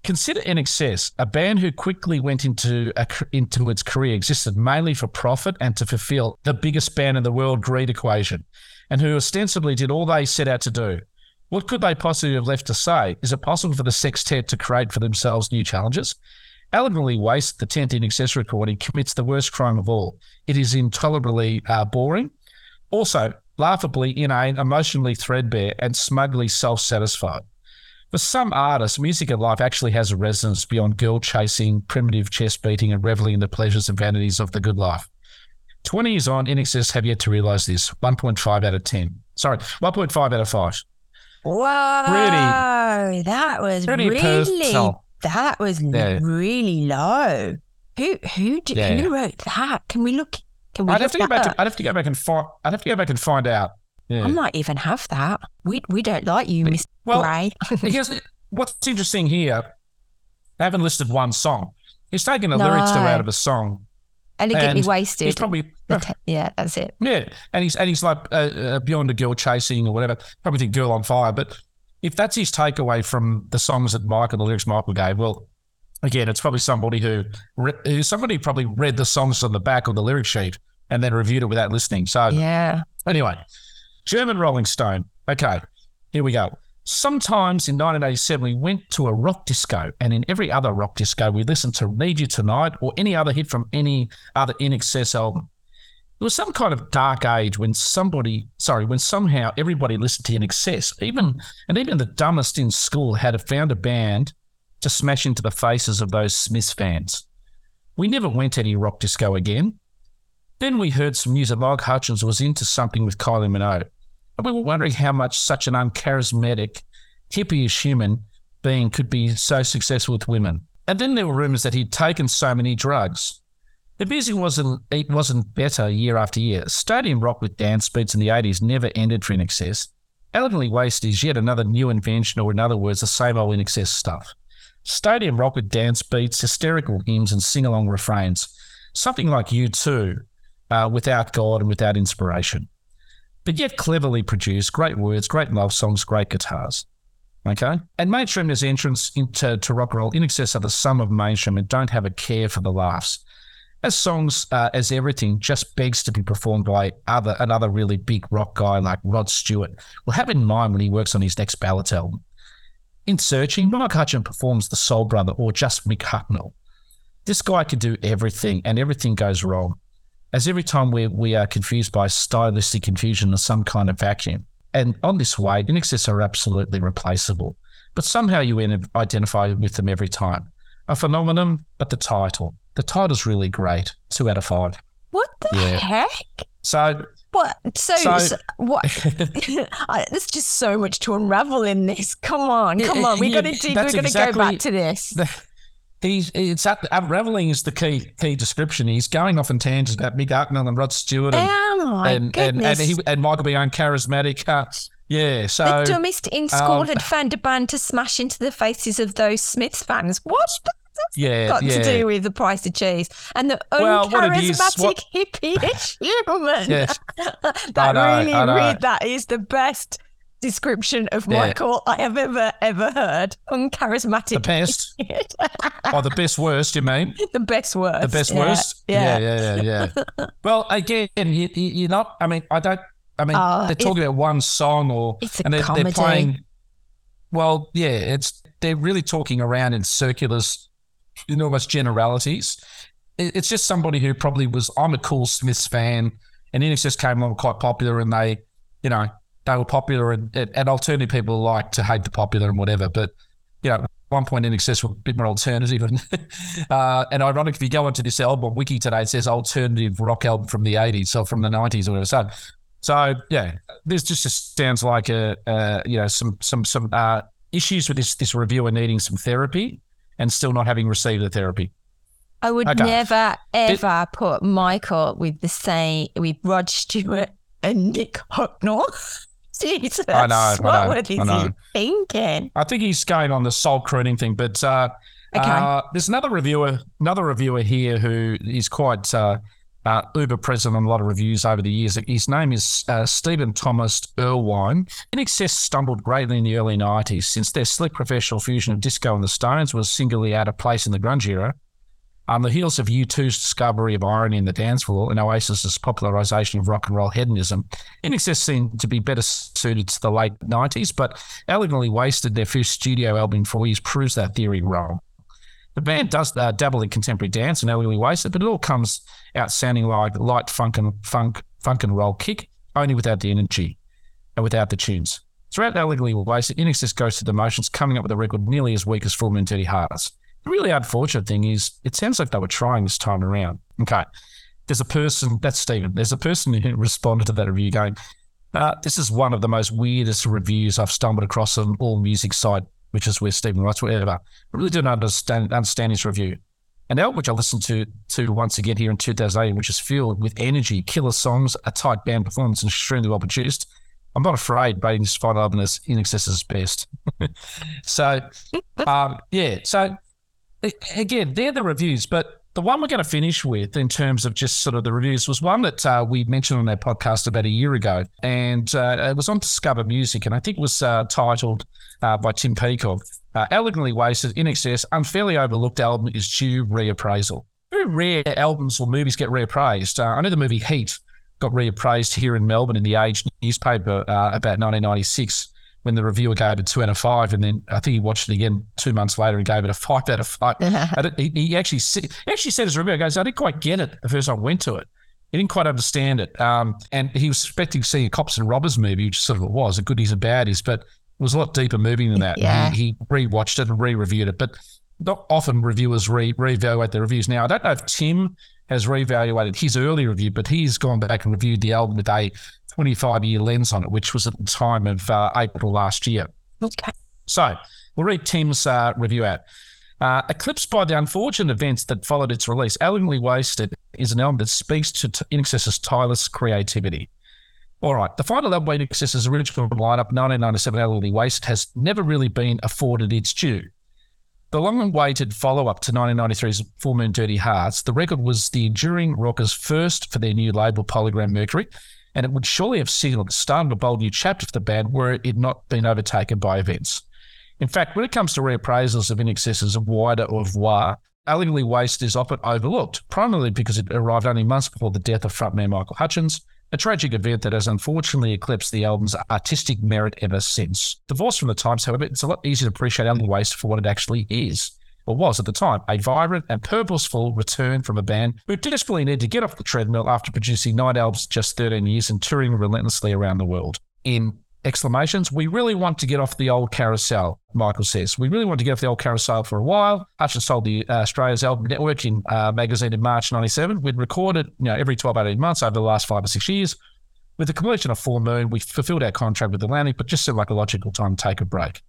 Consider INXS, a band who quickly went into a, into its career, existed mainly for profit and to fulfill the biggest band in the world greed equation, and who ostensibly did all they set out to do. What could they possibly have left to say? Is it possible for the sextet to create for themselves new challenges? Elegantly wasted the 10th INXS recording commits the worst crime of all. It is intolerably uh, boring. Also, laughably inane, emotionally threadbare, and smugly self satisfied. For some artists, music in life actually has a resonance beyond girl chasing, primitive chest beating, and reveling in the pleasures and vanities of the good life. 20 years on, INXS have yet to realize this. 1.5 out of 10. Sorry, 1.5 out of 5. Whoa, Really? Oh, that was pretty really personal. that was Yeah. really low. Who who did, Yeah. who wrote that? Can we look? Can we I'd look have to go back. To, I'd have to go back and find. I'd have to go back and find out. Yeah. I might even have that. We we don't like you, Mr. Well, Gray. because what's interesting here, they haven't listed one song. He's taken the lyrics to out of a song. Elegantly and wasted. He's probably yeah, that's it. yeah, and he's and he's like uh, uh, beyond a girl chasing or whatever. Probably think girl on fire. But if that's his takeaway from the songs that Michael, the lyrics Michael gave, well, again, it's probably somebody who re- who somebody probably read the songs on the back of the lyric sheet and then reviewed it without listening. So Yeah. Anyway, German Rolling Stone. Okay, here we go. Sometimes in 1987, we went to a rock disco, and in every other rock disco, we listened to Need You Tonight or any other hit from any other INXS album. It was some kind of dark age when somebody, sorry, when somehow everybody listened to INXS, even and even the dumbest in school had found a band to smash into the faces of those Smiths fans. We never went any rock disco again. Then we heard some news that Log Hutchence was into something with Kylie Minogue. We were wondering how much such an uncharismatic, hippie-ish human being could be so successful with women. And then there were rumors that he'd taken so many drugs. The music wasn't it wasn't better year after year. Stadium rock with dance beats in the 80s never ended for INXS. Elegantly Wasted is yet another new invention, or in other words, the same old INXS stuff. Stadium rock with dance beats, hysterical hymns, and sing along refrains. Something like U2, uh, without God and without inspiration. But yet cleverly produced, great words, great love songs, great guitars. Okay? And mainstream is entrance into to rock and roll in excess of the sum of mainstream and don't have a care for the laughs. As songs, uh, as everything, just begs to be performed by other another really big rock guy like Rod Stewart. will have in mind when he works on his next ballad album. In Searching, Mike Hutchence performs the Soul Brother or just Mick Hucknall. This guy can do everything, and everything goes wrong. As every time we, we are confused by stylistic confusion or some kind of vacuum. And on this way, INXS are absolutely replaceable. But somehow you identify with them every time. A phenomenon, but the title. The title's really great. Two out of five. What the Yeah. heck? So What? So, So- so what? I, there's just so much to unravel in this. Come on, come on. We yeah, got to. We're going to go back to this. the, he's it's up, unraveling is the key key description. He's going off in tangents about Mick Hucknall and Rod Stewart and oh my and, and, and he and Michael be uncharismatic. Uh, yeah, so the dumbest in school um, had found a band to smash into the faces of those Smiths fans. What? that yeah, got yeah. to do with the price of cheese and the Well, what it is, uncharismatic what- hippie-ish human? Yes. that know, really, really, that is the best description of Yeah. Michael I have ever ever heard. Uncharismatic. the best or oh, the best worst. You mean the best worst. the best yeah, worst? Yeah. yeah, yeah, yeah. well, again, you, you, you're not. I mean, I don't. I mean, Oh, they're talking about one song or It's a and they're, comedy. they're playing. Well, yeah, it's they're really talking around in circulars, in almost generalities. It- It's just somebody who probably was. I'm a cool Smiths fan, and INXS came along quite popular, and they, you know, they were popular, and, and alternative people like to hate the popular and whatever. But you know, at one point INXS were a bit more alternative, and uh, and ironic if you go onto this album wiki today, it says alternative rock album from the '80s, so from the '90s or whatever. So, so yeah, this just, just sounds like a, uh, you know some some some uh, issues with this this reviewer needing some therapy and still not having received the therapy. I would Okay. never ever put Michael with the same with Rod Stewart and Mick Hucknall. Jesus, I know, I what know, were I he thinking? I think he's going on the soul crooning thing, but uh, Okay. uh, there's another reviewer, another reviewer here who is quite uh, uh, uber present on a lot of reviews over the years. His name is uh, Stephen Thomas Erlewine. In Excess stumbled greatly in the early 90s since their slick professional fusion of disco and the Stones was singularly out of place in the grunge era. On the heels of U2's discovery of irony in the dance floor and Oasis's popularization of rock and roll hedonism, INXS seemed to be better suited to the late 90s, but elegantly wasted their first studio album in four years proves that theory wrong. The band does uh, dabble in contemporary dance and elegantly wasted, but it all comes out sounding like light funk and funk, funk and roll kick, only without the energy and without the tunes. Throughout elegantly wasted, INXS goes through the motions, coming up with a record nearly as weak as Full Moon Dirty Hearts. The really unfortunate thing is, it sounds like they were trying this time around. Okay, there's a person that's Stephen. There's a person who responded to that review going, uh, "This is one of the most weirdest reviews I've stumbled across on all music site, which is where Stephen writes whatever." I really didn't understand understand his review. An album which I listened to to once again here in 2008, which is filled with energy, killer songs, a tight band performance, and extremely well produced. I'm not afraid rating this final album as INXS best. so, um, yeah. So again, they're the reviews, but the one we're going to finish with in terms of just sort of the reviews was one that uh, we mentioned on our podcast about a year ago, and uh, it was on Discover Music, and I think it was uh, titled uh, by Tim Peacock, uh, "Elegantly Wasted, INXS, Unfairly Overlooked Album is Due Reappraisal." Very rare albums or movies get reappraised. Uh, I know the movie Heat got reappraised here in Melbourne in the Age newspaper about 1996 when the reviewer gave it two out of five, and then I think he watched it again two months later and gave it a five out of five. He, he actually he actually said his review, he goes, I didn't quite get it the first time I went to it. He didn't quite understand it. Um, and he was expecting to see a cops and robbers movie, which sort of it was, a goodies and baddies, but it was a lot deeper movie than that. Yeah. He, he re-watched it and re-reviewed it, but not often reviewers re reevaluate their reviews. Now, I don't know if Tim has reevaluated his early review, but he's gone back and reviewed the album with a 25 year lens on it, which was at the time of uh, April last year. Okay. So we'll read Tim's uh, review out. Uh, eclipsed by the unfortunate events that followed its release, Elegantly Wasted is an album that speaks to t- tireless creativity. All right, the final album by INXS's original lineup, 1997 Elegantly Wasted, has never really been afforded its due. The long-awaited follow-up to 1993's Full Moon Dirty Hearts, the record was the enduring rockers' first for their new label Polygram Mercury, and it would surely have signaled the start of a bold new chapter for the band were it not been overtaken by events. In fact, when it comes to reappraisals of INXS's wider au revoir, Elegantly Waste is often overlooked, primarily because it arrived only months before the death of frontman Michael Hutchence, a tragic event that has unfortunately eclipsed the album's artistic merit ever since. Divorced from the times, however, it's a lot easier to appreciate Elegantly Waste for what it actually is, or was at the time, a vibrant and purposeful return from a band who desperately needed to get off the treadmill after producing nine albums just 13 years and touring relentlessly around the world. In exclamations, we really want to get off the old carousel, Michael says. We really want to get off the old carousel for a while. Hutchence told the uh, Australia's Album Network in uh, magazine in March 97. We'd recorded you know, every 12, 18 months over the last five or six years. With the completion of Full Moon, we fulfilled our contract with Atlantic, but just seemed like a logical time to take a break.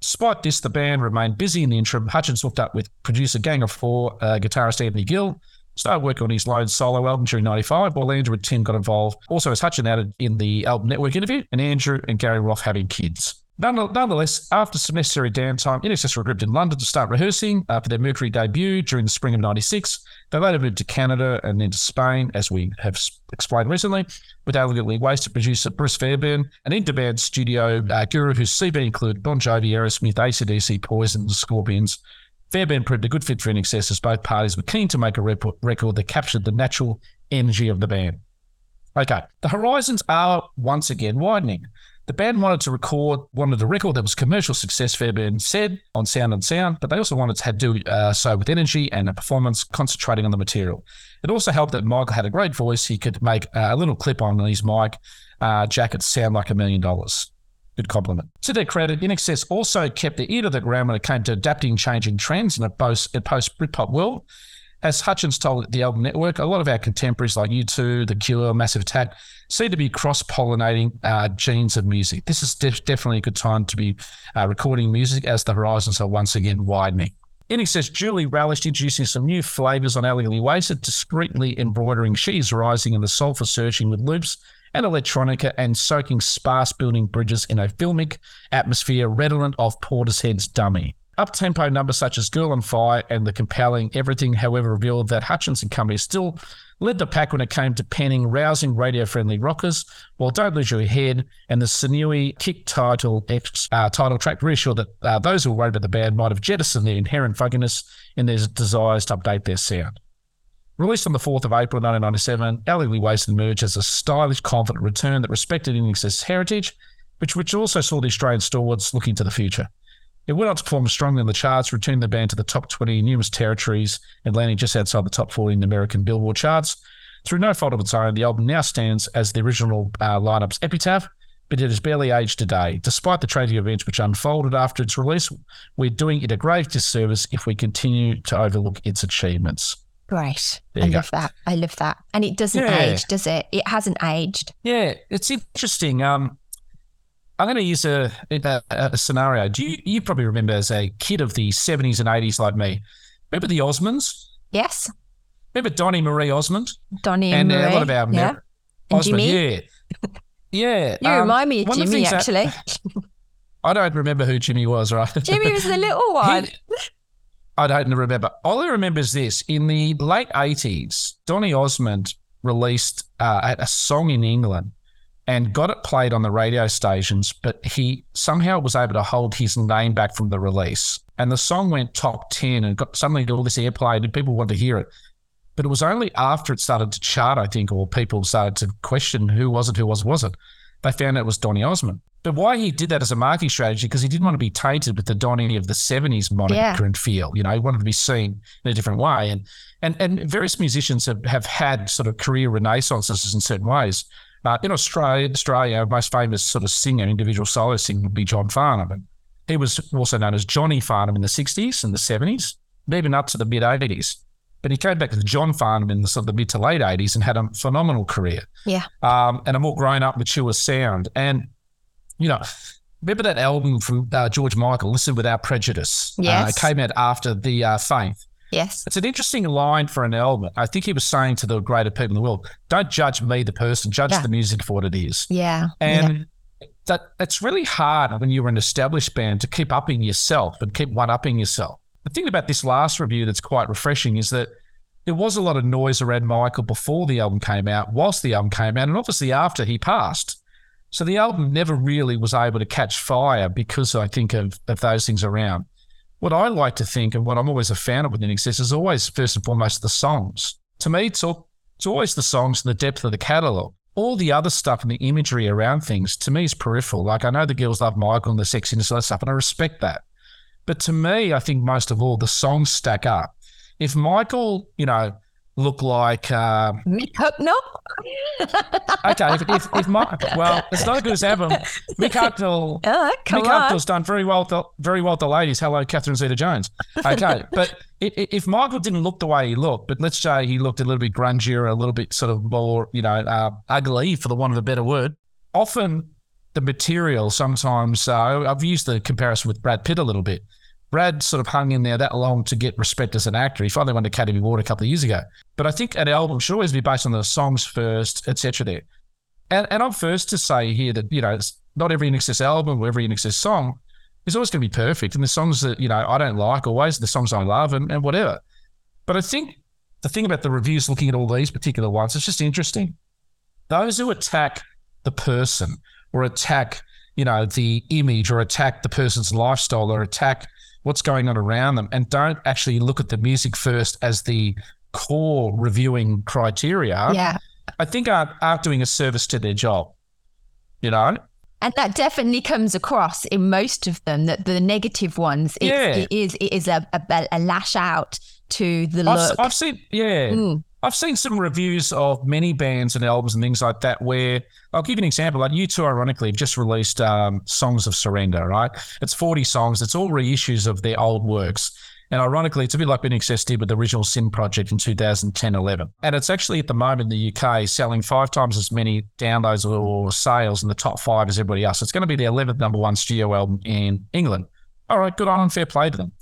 Despite this, the band remained busy in the interim. Hutchence hooked up with producer Gang of Four uh, guitarist Anthony Gill, started working on his lone solo album during 95, while Andrew and Tim got involved. Also, as Hutchence added in the album network interview, and Andrew and Gary Roth having kids. Nonetheless, after some necessary downtime, INXS regrouped in London to start rehearsing uh, for their Mercury debut during the spring of 96. They later moved to Canada and then to Spain, as we have explained recently, with elegantly wasted producer Bruce Fairbairn, an inter-band studio uh, guru whose CV included Bon Jovi, Aerosmith, ACDC, Poison, Scorpions. Fairbairn proved a good fit for INXS as both parties were keen to make a rep- record that captured the natural energy of the band. Okay, the horizons are once again widening. The band wanted to record, wanted a record that was commercial success, Fairbairn said, on Sound On Sound, but they also wanted to have- do uh, so with energy and a performance concentrating on the material. It also helped that Michael had a great voice. He could make uh, a little clip on his mic uh, jacket sound like a million dollars. Good compliment. To their credit, INXS also kept their ear to the ground when it came to adapting changing trends in a post Britpop world. As Hutchence told the album network, a lot of our contemporaries like U2, The Cure, Massive Attack seem to be cross pollinating uh, genes of music. This is def- definitely a good time to be uh, recording music as the horizons are once again widening. INXS Julie relished introducing some new flavours on Elegantly Wasted, discreetly embroidering She's Rising and the Soulful Searching with loops and electronica and soaking sparse building bridges in a filmic atmosphere redolent of Portishead's dummy. Up-tempo numbers such as Girl on Fire and the compelling Everything, however, revealed that Hutchinson Company still led the pack when it came to penning rousing radio-friendly rockers, while Don't Lose Your Head and the sinewy kick title uh, title track reassured that uh, those who were worried about the band might have jettisoned their inherent funkiness in their desires to update their sound. Released on the 4th of April 1997, Elegantly Wasted emerged as a stylish, confident return that respected INXS heritage, which, which also saw the Australian stalwarts looking to the future. It went on to perform strongly in the charts, returning the band to the top 20 in numerous territories and landing just outside the top 40 in the American Billboard charts. Through no fault of its own, the album now stands as the original uh, lineup's epitaph, but it has barely aged today. Despite the tragic events which unfolded after its release, we're doing it a grave disservice if we continue to overlook its achievements. Great. I go. love that. I love that. And it doesn't Yeah. age, does it? It hasn't aged. Yeah, it's interesting. Um, I'm going to use a, a, a scenario. Do you, you probably remember as a kid of the 70s and 80s like me? Remember the Osmonds? Yes. Remember Donnie Marie Osmond? Donny and and, uh, a lot of Marie. our yeah. Mer- And Osmond, Jimmy. yeah. Yeah. You um, remind me of of the Jimmy, that- actually. I don't remember who Jimmy was, right? Jimmy was the little one. He- I don't remember. All I remember is this: in the late eighties, Donny Osmond released uh, a song in England and got it played on the radio stations, but he somehow was able to hold his name back from the release, and the song went top ten and got suddenly all this airplay, and people wanted to hear it. But it was only after it started to chart, I think, or people started to question who was it, who was was it. They found out it was Donny Osmond. But why he did that as a marketing strategy, because he didn't want to be tainted with the Donny of the 70s moniker Yeah. and feel. You know, he wanted to be seen in a different way. And and and various musicians have, have had sort of career renaissances in certain ways. Uh, in Australia, Australia, our most famous sort of singer, individual solo singer would be John Farnham. And he was also known as Johnny Farnham in the 60s and the 70s, even up to the mid 80s. But he came back to John Farnham in the sort of the mid to late 80s and had a phenomenal career Yeah. um, and a more grown up, mature sound. And, you know, remember that album from uh, George Michael, Listen Without Prejudice? Yes. Uh, it came out after the uh, Faith. Yes. It's an interesting line for an album. I think he was saying to the greater people in the world, don't judge me, the person, judge Yeah. the music for what it is. Yeah. yeah. And that it's really hard when you're an established band to keep upping yourself and keep one upping yourself. The thing about this last review that's quite refreshing is that there was a lot of noise around Michael before the album came out, whilst the album came out, and obviously after he passed. So the album never really was able to catch fire because I think of, of those things around. What I like to think and what I'm always a fan of with INXS is always first and foremost the songs. To me, it's, all, it's always the songs and the depth of the catalogue. All the other stuff and the imagery around things to me is peripheral. Like I know the girls love Michael and the sexiness and that stuff, and I respect that. But to me, I think most of all the songs stack up. If Michael, you know, looked like uh, Mick Hucknall? okay, if, if, if my well, it's not as good as album. Mick Hucknall Oh, Mick. Hucknall's done very well, very well with the ladies. Hello, Catherine Zeta-Jones. Okay, but if Michael didn't look the way he looked, but let's say he looked a little bit grungier, a little bit sort of more, you know, uh, ugly, for the want of a better word, often the material sometimes, uh, I've used the comparison with Brad Pitt a little bit. Brad sort of hung in there that long to get respect as an actor. He finally won the Academy Award a couple of years ago. But I think an album should always be based on the songs first, etc. There, and and I'm first to say here that you know it's not every INXS album or every INXS song is always going to be perfect, and the songs that you know I don't like always the songs I love and, and whatever. But I think the thing about the reviews, looking at all these particular ones, it's just interesting. Those who attack the person or attack you know the image or attack the person's lifestyle or attack what's going on around them and don't actually look at the music first as the core reviewing criteria Yeah. I think aren't, aren't doing a service to their job. You know? And that definitely comes across in most of them. That the negative ones, it's, Yeah. it is it is a, a, a lash out to the I've, look. I've seen, yeah, Mm. I've seen some reviews of many bands and albums and things like that where I'll give you an example. Like U2, ironically, have just released um, Songs of Surrender, right? It's 40 songs, it's all reissues of their old works. And ironically, it's a bit like Ben Excess did with the original Sin Project in 2010 11. And it's actually at the moment in the UK selling five times as many downloads or sales in the top five as everybody else. It's going to be the 11th number one studio album in England. All right, good on fair play to them.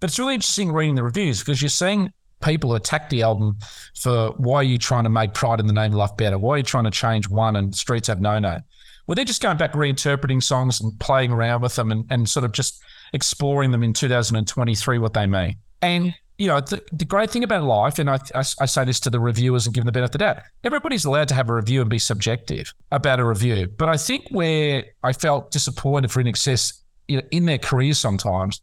But it's really interesting reading the reviews because you're seeing people attack the album for why are you trying to make Pride in the Name of Love better? Why are you trying to change one and Streets Have No No? Well, they're just going back reinterpreting songs and playing around with them and, and sort of just exploring them in 2023 what they mean. And you know, the, the great thing about life, and I, I, I, say this to the reviewers and give them the benefit of the doubt, everybody's allowed to have a review and be subjective about a review. But I think where I felt disappointed for INXS you know, in their careers sometimes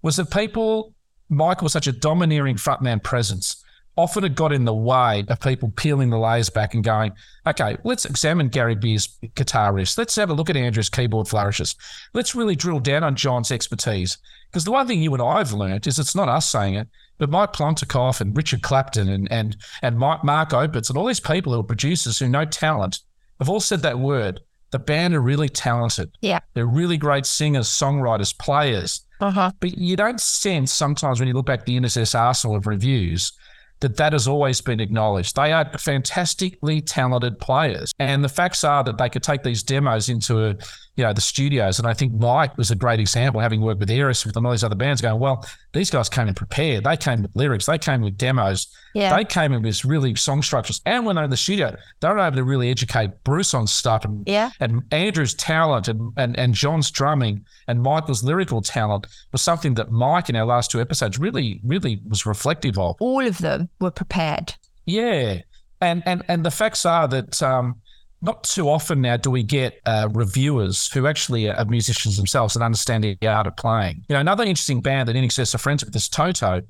was that people, Michael was such a domineering frontman presence often it got in the way of people peeling the layers back and going, okay, let's examine Gary Beer's guitar riffs. Let's have a look at Andrew's keyboard flourishes. Let's really drill down on John's expertise. Because the one thing you and I have learned is it's not us saying it, but Mike Plotnikoff and Richard Clapton and and and Mike, Mark Opitz and all these people who are producers who know talent have all said that word. The band are really talented. Yeah. They're really great singers, songwriters, players. Uh-huh. But you don't sense sometimes when you look back the INXS arsenal of reviews that that has always been acknowledged. They are fantastically talented players, and the facts are that they could take these demos into a, you know the studios. And I think Mike was a great example, having worked with Aerosmith and all these other bands, going, well, these guys came in prepared. They came with lyrics. They came with demos. Yeah. They came in with really song structures. And when they're in the studio, they were able to really educate Bruce on stuff and, Yeah. and Andrew's talent and, and, and John's drumming and Michael's lyrical talent was something that Mike in our last two episodes really, really was reflective of. All of them were prepared. Yeah. And and and the facts are that um, not too often now do we get uh, reviewers who actually are musicians themselves and understand the art of playing. You know, another interesting band that INXS are friends with is Toto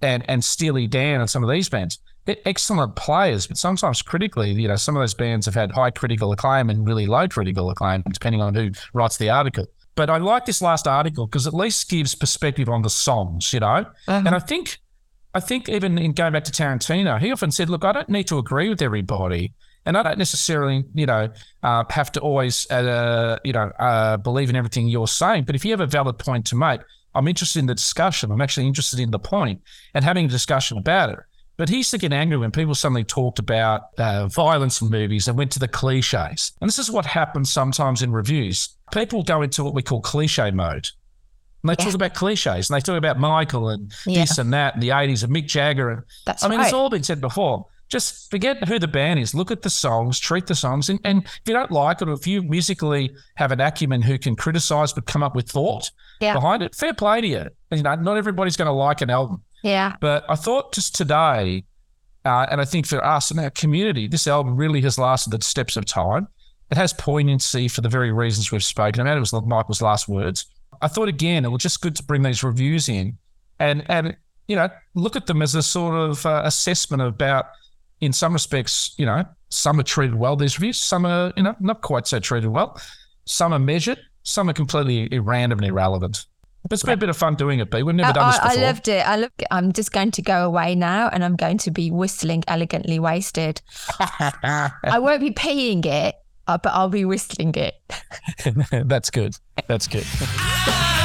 and and Steely Dan and some of these bands. They're excellent players, but sometimes critically, you know, some of those bands have had high critical acclaim and really low critical acclaim, depending on who writes the article. But I like this last article because at least gives perspective on the songs, you know. And I think I think even in going back to Tarantino, he often said, "Look, I don't need to agree with everybody, and I don't necessarily, you know, uh, have to always, uh, you know, uh, believe in everything you're saying. But if you have a valid point to make, I'm interested in the discussion. I'm actually interested in the point and having a discussion about it." But he used to get angry when people suddenly talked about uh, violence in movies and went to the cliches. And this is what happens sometimes in reviews. People go into what we call cliche mode. And they talk about cliches and they talk about Michael and Yeah. this and that and the 80s and Mick Jagger. And That's I mean, right. it's all been said before. Just forget who the band is. Look at the songs, treat the songs. And, and if you don't like it, or if you musically have an acumen who can criticize but come up with thought Yeah. behind it, fair play to you. You know, not everybody's going to like an album. Yeah. But I thought just today, uh, and I think for us and our community, this album really has lasted the steps of time. It has poignancy for the very reasons we've spoken about. It was Michael's last words. I thought again, it was just good to bring these reviews in and and you know look at them as a sort of uh, assessment about. In some respects, you know, some are treated well. These reviews, some are you know not quite so treated well. Some are measured, some are completely random and irrelevant. But it's been a bit of fun doing it, Bee. We've never I, done this I- I loved it. I loved it. I'm just going to go away now and I'm going to be whistling elegantly wasted. I won't be peeing it, uh, but I'll be whistling it. That's good. That's good.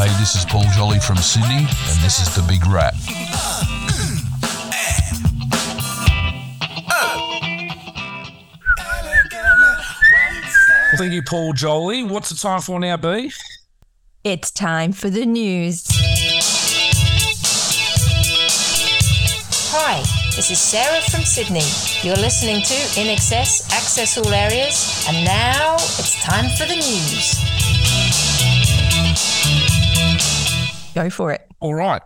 Hey, this is Paul Jolly from Sydney, and this is The Big Rat. Well, thank you, Paul Jolly. What's the time for now, Bee? It's time for the news. Hi, this is Sarah from Sydney. You're listening to INXS, Access All Areas, and now it's time for the news. Go for it. All right.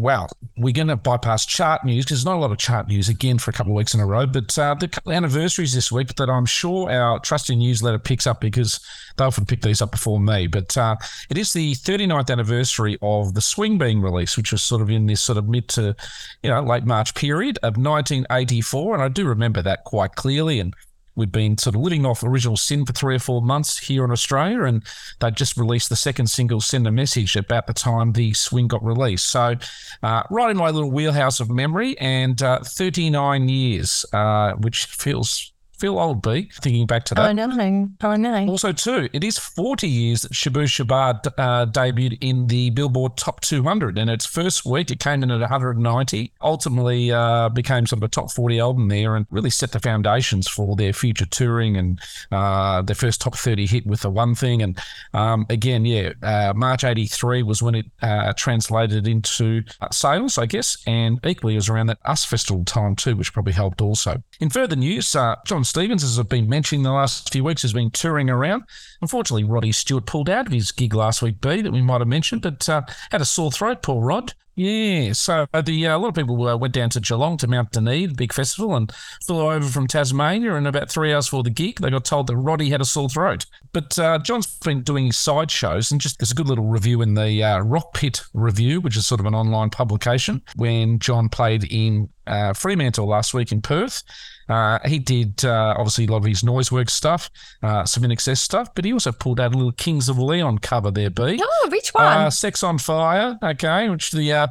Well, we're going to bypass chart news because there's not a lot of chart news again for a couple of weeks in a row. But uh, the anniversaries this week that I'm sure our trusty newsletter picks up because they often pick these up before me. But uh, it is the 39th anniversary of the Swing being released, which was sort of in this sort of mid to you know late March period of 1984, and I do remember that quite clearly. And We'd been sort of living off original Sin for three or four months here in Australia, and they'd just released the second single, Send a Message, about the time the swing got released. So, uh, right in my little wheelhouse of memory, and uh, 39 years, uh, which feels Feel old, Bee, thinking back to that. Oh, no. Oh, no. Also, too, it is 40 years that Shabooh Shoobah uh, debuted in the Billboard Top 200. In its first week, it came in at 190. Ultimately, uh, became sort of a top 40 album there and really set the foundations for their future touring and uh, their first top 30 hit with the one thing. And um, again, yeah, uh, March 83 was when it uh, translated into uh, sales, I guess. And equally, it was around that US Festival time, too, which probably helped also. In further news, uh, John Stevens, as I've been mentioning the last few weeks, has been touring around. Unfortunately, Roddy Stewart pulled out of his gig last week, Bee, that we might have mentioned, but uh, had a sore throat, poor Rod. Yeah, so the uh, a lot of people uh, went down to Geelong to Mount Duneed, big festival, and flew over from Tasmania. And about three hours before the gig, they got told that Roddy had a sore throat. But uh, John's been doing side shows, and just there's a good little review in the uh, Rock Pit Review, which is sort of an online publication, when John played in uh, Fremantle last week in Perth. Uh, he did uh, obviously a lot of his Noiseworks stuff, uh, some INXS stuff, but he also pulled out a little Kings of Leon cover there, Bee. Oh, which one? Uh, Sex on Fire, okay, which the uh,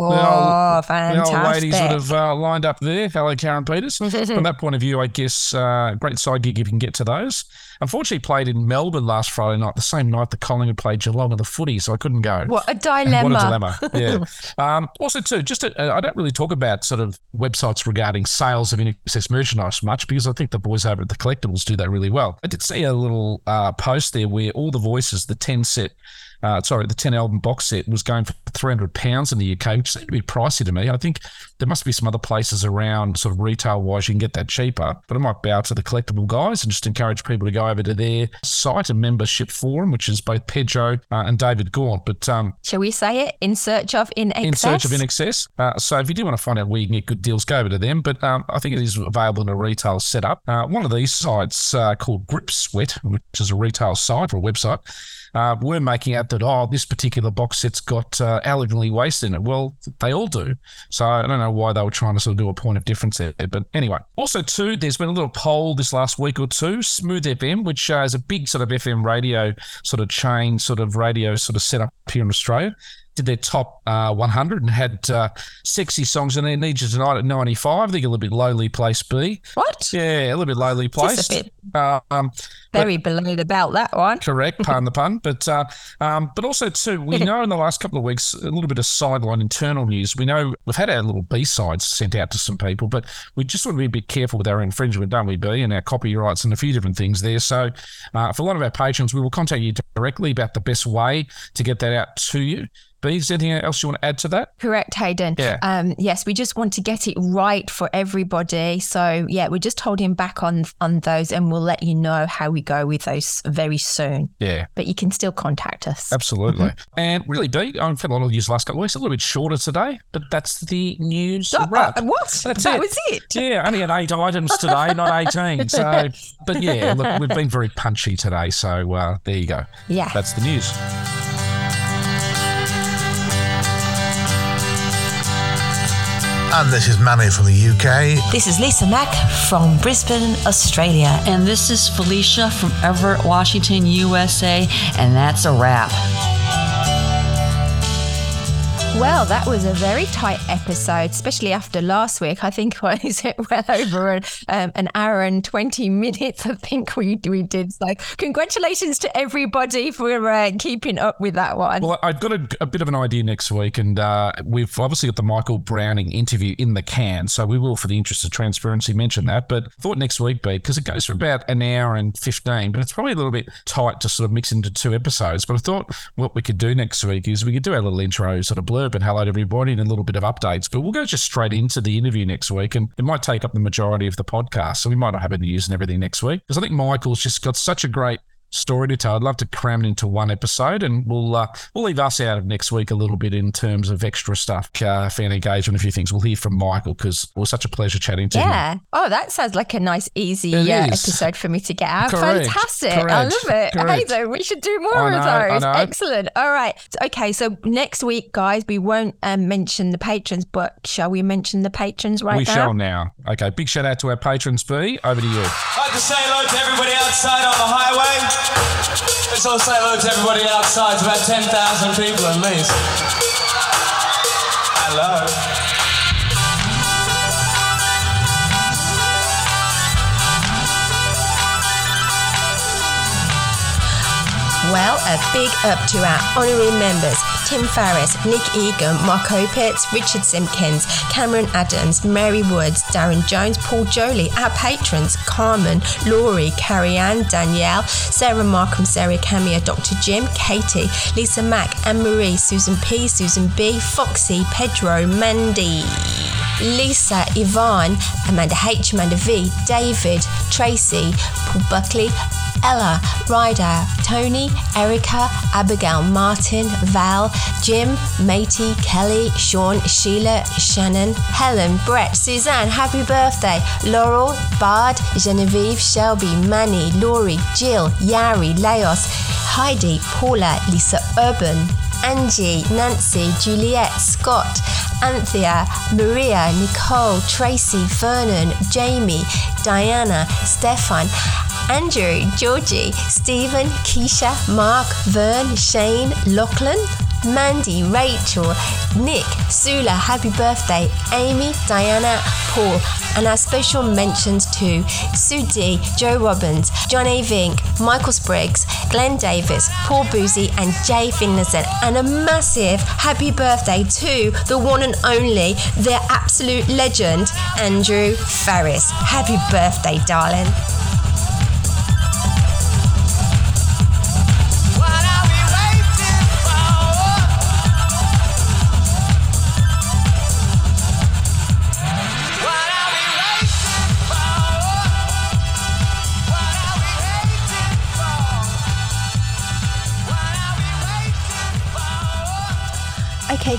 oh, the old, fantastic. the old ladies would have uh, lined up there. Hello, Karen Peters. From that point of view, I guess uh, great side gig if you can get to those. Unfortunately, played in Melbourne last Friday night, the same night that Collingwood played Geelong in the footy, so I couldn't go. What a dilemma. What a dilemma. Yeah. um, also, too, just to, uh, I don't really talk about sort of websites regarding sales of INXS merchandise much because I think the boys over at the collectibles do that really well. I did see a little uh, post there where all the voices, the 10 set, uh, sorry, the 10 album box set was going for £300 in the UK, which seemed to be pricey to me. I think there must be some other places around, sort of retail wise, you can get that cheaper. But I might bow to the collectible guys and just encourage people to go over to their site and membership forum, which is both Pedro uh, and David Gaunt. But um, Shall we say it? In search of INXS. in search of INXS. Uh, so if you do want to find out where you can get good deals, go over to them. But um, I think it is available in a retail setup. Uh, one of these sites uh, called Grip Sweat, which is a retail site or a website, uh, we're making out that, oh, this particular box set's got uh, elegantly waste in it. Well, they all do. So I don't know why they were trying to sort of do a point of difference there. But anyway, also, too, there's been a little poll this last week or two, Smooth FM, which uh, is a big sort of FM radio sort of chain, sort of radio sort of set up here in Australia did their top uh, 100 and had uh, sexy songs in there. Need You Tonight at 95. I think a little bit lowly placed Bee. What? Yeah, a little bit lowly placed. Just a bit. Uh, um, Very below the belt, that one. correct, pardon the pun. But uh, um, but also too, we know in the last couple of weeks a little bit of sideline internal news. We know we've had our little B sides sent out to some people, but we just want to be a bit careful with our infringement, don't we, Bee, and our copyrights and a few different things there. So uh, for a lot of our patrons, we will contact you directly about the best way to get that out to you. Bee, is there anything else you want to add to that? Correct, Haydn. Yeah. Um, yes, we just want to get it right for everybody. So yeah, we're just holding back on on those, and we'll let you know how we go with those very soon. Yeah. But you can still contact us. Absolutely. And really, Bee, I've had a lot of news last couple of weeks, a little bit shorter today, but that's the news Oh, wrap. uh, what? That's that it. was it. Yeah, only had eight items today, not 18. So, but yeah, look, we've been very punchy today. So uh, there you go. Yeah. That's the news. And this is Manny from the UK. This is Lisa Mack from Brisbane, Australia. And this is Felicia from Everett, Washington, USA, and that's a wrap. Well, that was a very tight episode, especially after last week. I think what is it well over an, um, an hour and twenty minutes. I think we we did. So, congratulations to everybody for uh, keeping up with that one. Well, I've got a, a bit of an idea next week, and uh, we've obviously got the Michael Browning interview in the can, so we will, for the interest of transparency, mention that. But I thought next week, be because it goes for about an hour and fifteen, but it's probably a little bit tight to sort of mix into two episodes. But I thought what we could do next week is we could do our little intro sort of blurb and hello to everybody and a little bit of updates. But we'll go just straight into the interview next week, and it might take up the majority of the podcast, so we might not have any news and everything next week because I think Michael's just got such a great story to tell. I'd love to cram it into one episode, and we'll uh, we'll leave us out of next week a little bit in terms of extra stuff, uh, fan engagement, a few things. We'll hear from Michael because it was such a pleasure chatting to him. Yeah. Oh, that sounds like a nice, easy uh, episode for me to get out. Correct. Fantastic. I love it. Hey, Correct. though, we should do more I of know, I those. know. Excellent. All right. Okay. So next week, guys, we won't um, mention the patrons, but shall we mention the patrons right we now? We shall now. Okay, big shout out to our patrons, Bee. Over to you. I'd like to say hello to everybody outside on the highway. Let's all say hello to everybody outside. It's about 10,000 people at least. Hello. Well, a big up to our honorary members Tim Farriss, Nick Egan, Mark Opitz, Richard Simpkins, Cameron Adams, Mary Woods, Darren Jones, Paul Jolly, our patrons Carmen, Laurie, Carrie Ann, Danielle, Sarah Markham, Sarah Camia, Dr. Jim, Katie, Lisa Mack, Anne Marie, Susan P, Susan B, Foxy, Pedro, Mandy. Lisa, Yvonne, Amanda H, Amanda V, David, Tracy, Paul Buckley, Ella, Ryder, Tony, Erica, Abigail, Martin, Val, Jim, Matey, Kelly, Sean, Sheila, Shannon, Helen, Brett, Suzanne, happy birthday, Laurel, Bard, Genevieve, Shelby, Manny, Laurie, Jill, Yari, Leos, Heidi, Paula, Lisa Urban, Angie, Nancy, Juliet, Scott, Anthea, Maria, Nicole, Tracy, Vernon, Jamie, Diana, Stefan, Andrew, Georgie, Stephen, Keisha, Mark, Vern, Shane, Lachlan, Mandy, Rachel, Nick, Sula, happy birthday, Amy, Diana, Paul, and our special mentions to Sue D, Joe Robbins, John A. Vink, Michael Spriggs, Glenn Davis, Paul Boozy, and Jay Finlayson. And a massive happy birthday to the one and only, the absolute legend, Andrew Farriss. Happy birthday, darling.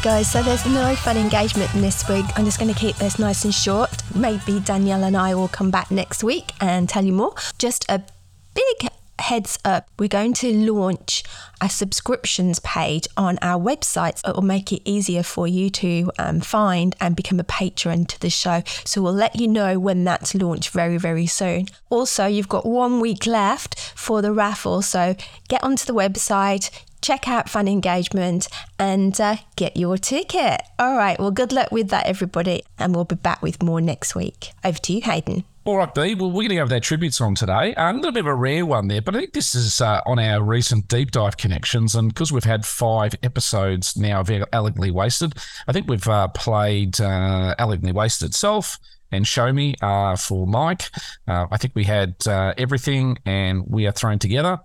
Guys, so there's no fun engagement in this week. I'm just going to keep this nice and short. Maybe Danielle and I will come back next week and tell you more. Just a big heads up we're going to launch a subscriptions page on our website. It will make it easier for you to um, find and become a patron to the show. So we'll let you know when that's launched very, very soon. Also, you've got one week left for the raffle. So get onto the website, check out Fun Engagement and uh, get your ticket. All right, well, good luck with that, everybody, and we'll be back with more next week. Over to you, Haydn. All right, Bee. Well, we're going to have that tribute song today. Uh, a little bit of a rare one there, but I think this is uh, on our recent deep dive connections. And because we've had five episodes now of Elegantly Wasted, I think we've uh, played uh, Elegantly Wasted itself and Show Me uh, for Mike. Uh, I think we had uh, Everything and We Are Thrown Together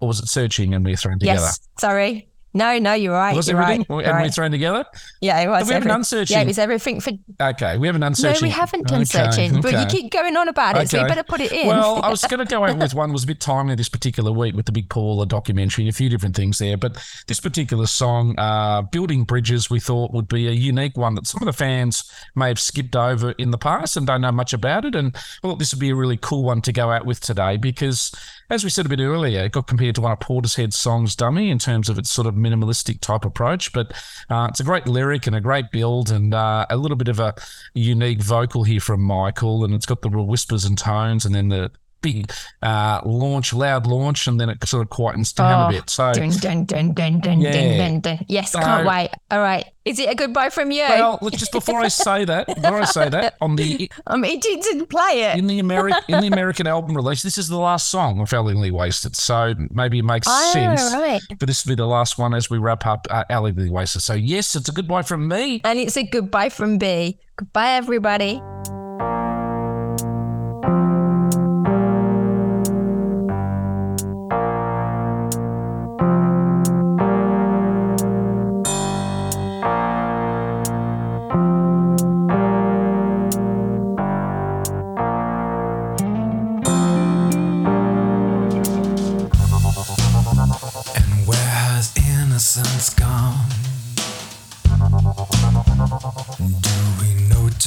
or was it searching and we thrown together? Yes, sorry. No, no, you're right. Was you're everything? Right. And right. we thrown together? Yeah, it was. we every, haven't unsearching. Yeah, it was everything for. Okay, we haven't unsearching. No, we haven't done okay, searching, okay. but you keep going on about it, so you better put it in. Well, I was going to go out with one was a bit timely this particular week with the Big Paula documentary, and a few different things there, but this particular song, uh, "Building Bridges," we thought would be a unique one that some of the fans may have skipped over in the past and don't know much about it, and thought this would be a really cool one to go out with today because as we said a bit earlier, it got compared to one of Portishead's songs, Dummy, in terms of its sort of minimalistic type approach. But uh, it's a great lyric and a great build and uh, a little bit of a unique vocal here from Michael. And it's got the real whispers and tones and then the big uh, launch, loud launch, and then it sort of quietens down oh, a bit. So, dun, dun, dun, dun, dun, Yeah. dun, dun, dun. yes, So- can't wait. All right, is it a goodbye from you? well, just before I say that, before I say that, on the I'm itching to play it. in the American in the American album release, this is the last song of Elegantly Wasted. So maybe it makes Oh, sense. right. But this will be the last one as we wrap up uh, Elegantly Wasted. So yes, it's a goodbye from me. And it's a goodbye from Bee. Goodbye, everybody.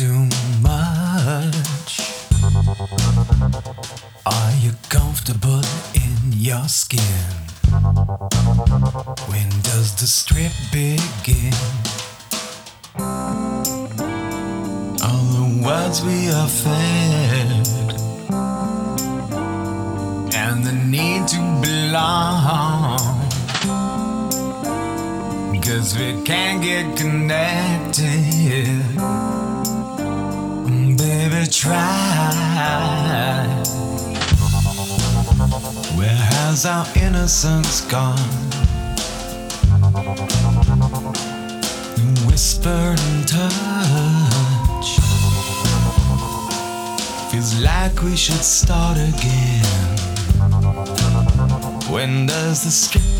Too much? Are you comfortable in your skin? When does the strip is gone. You whisper and touch. Feels like we should start again. When does the strip?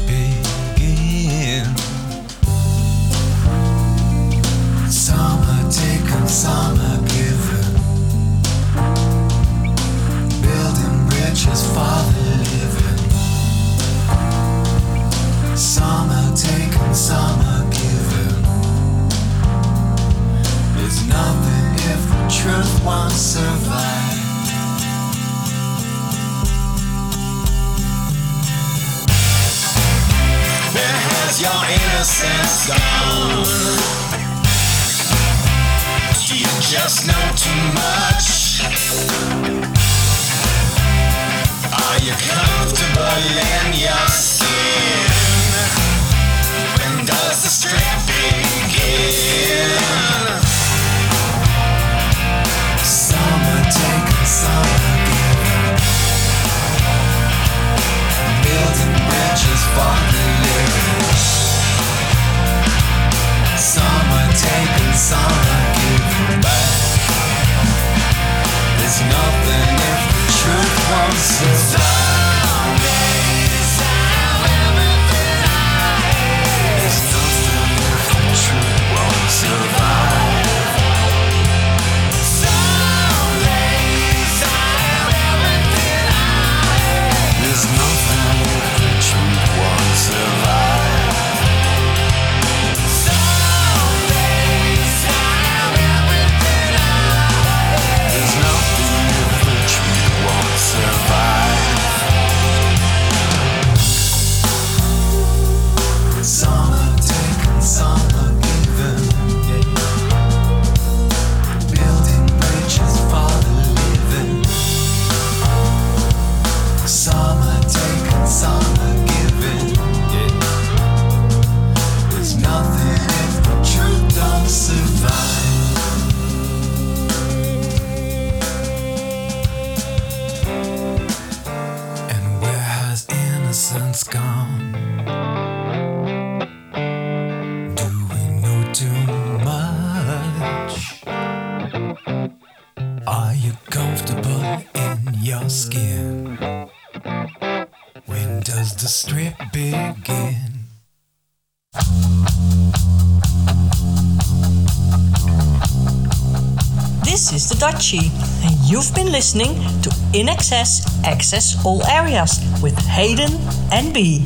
listening to INXS Access All Areas with Haydn and Bee.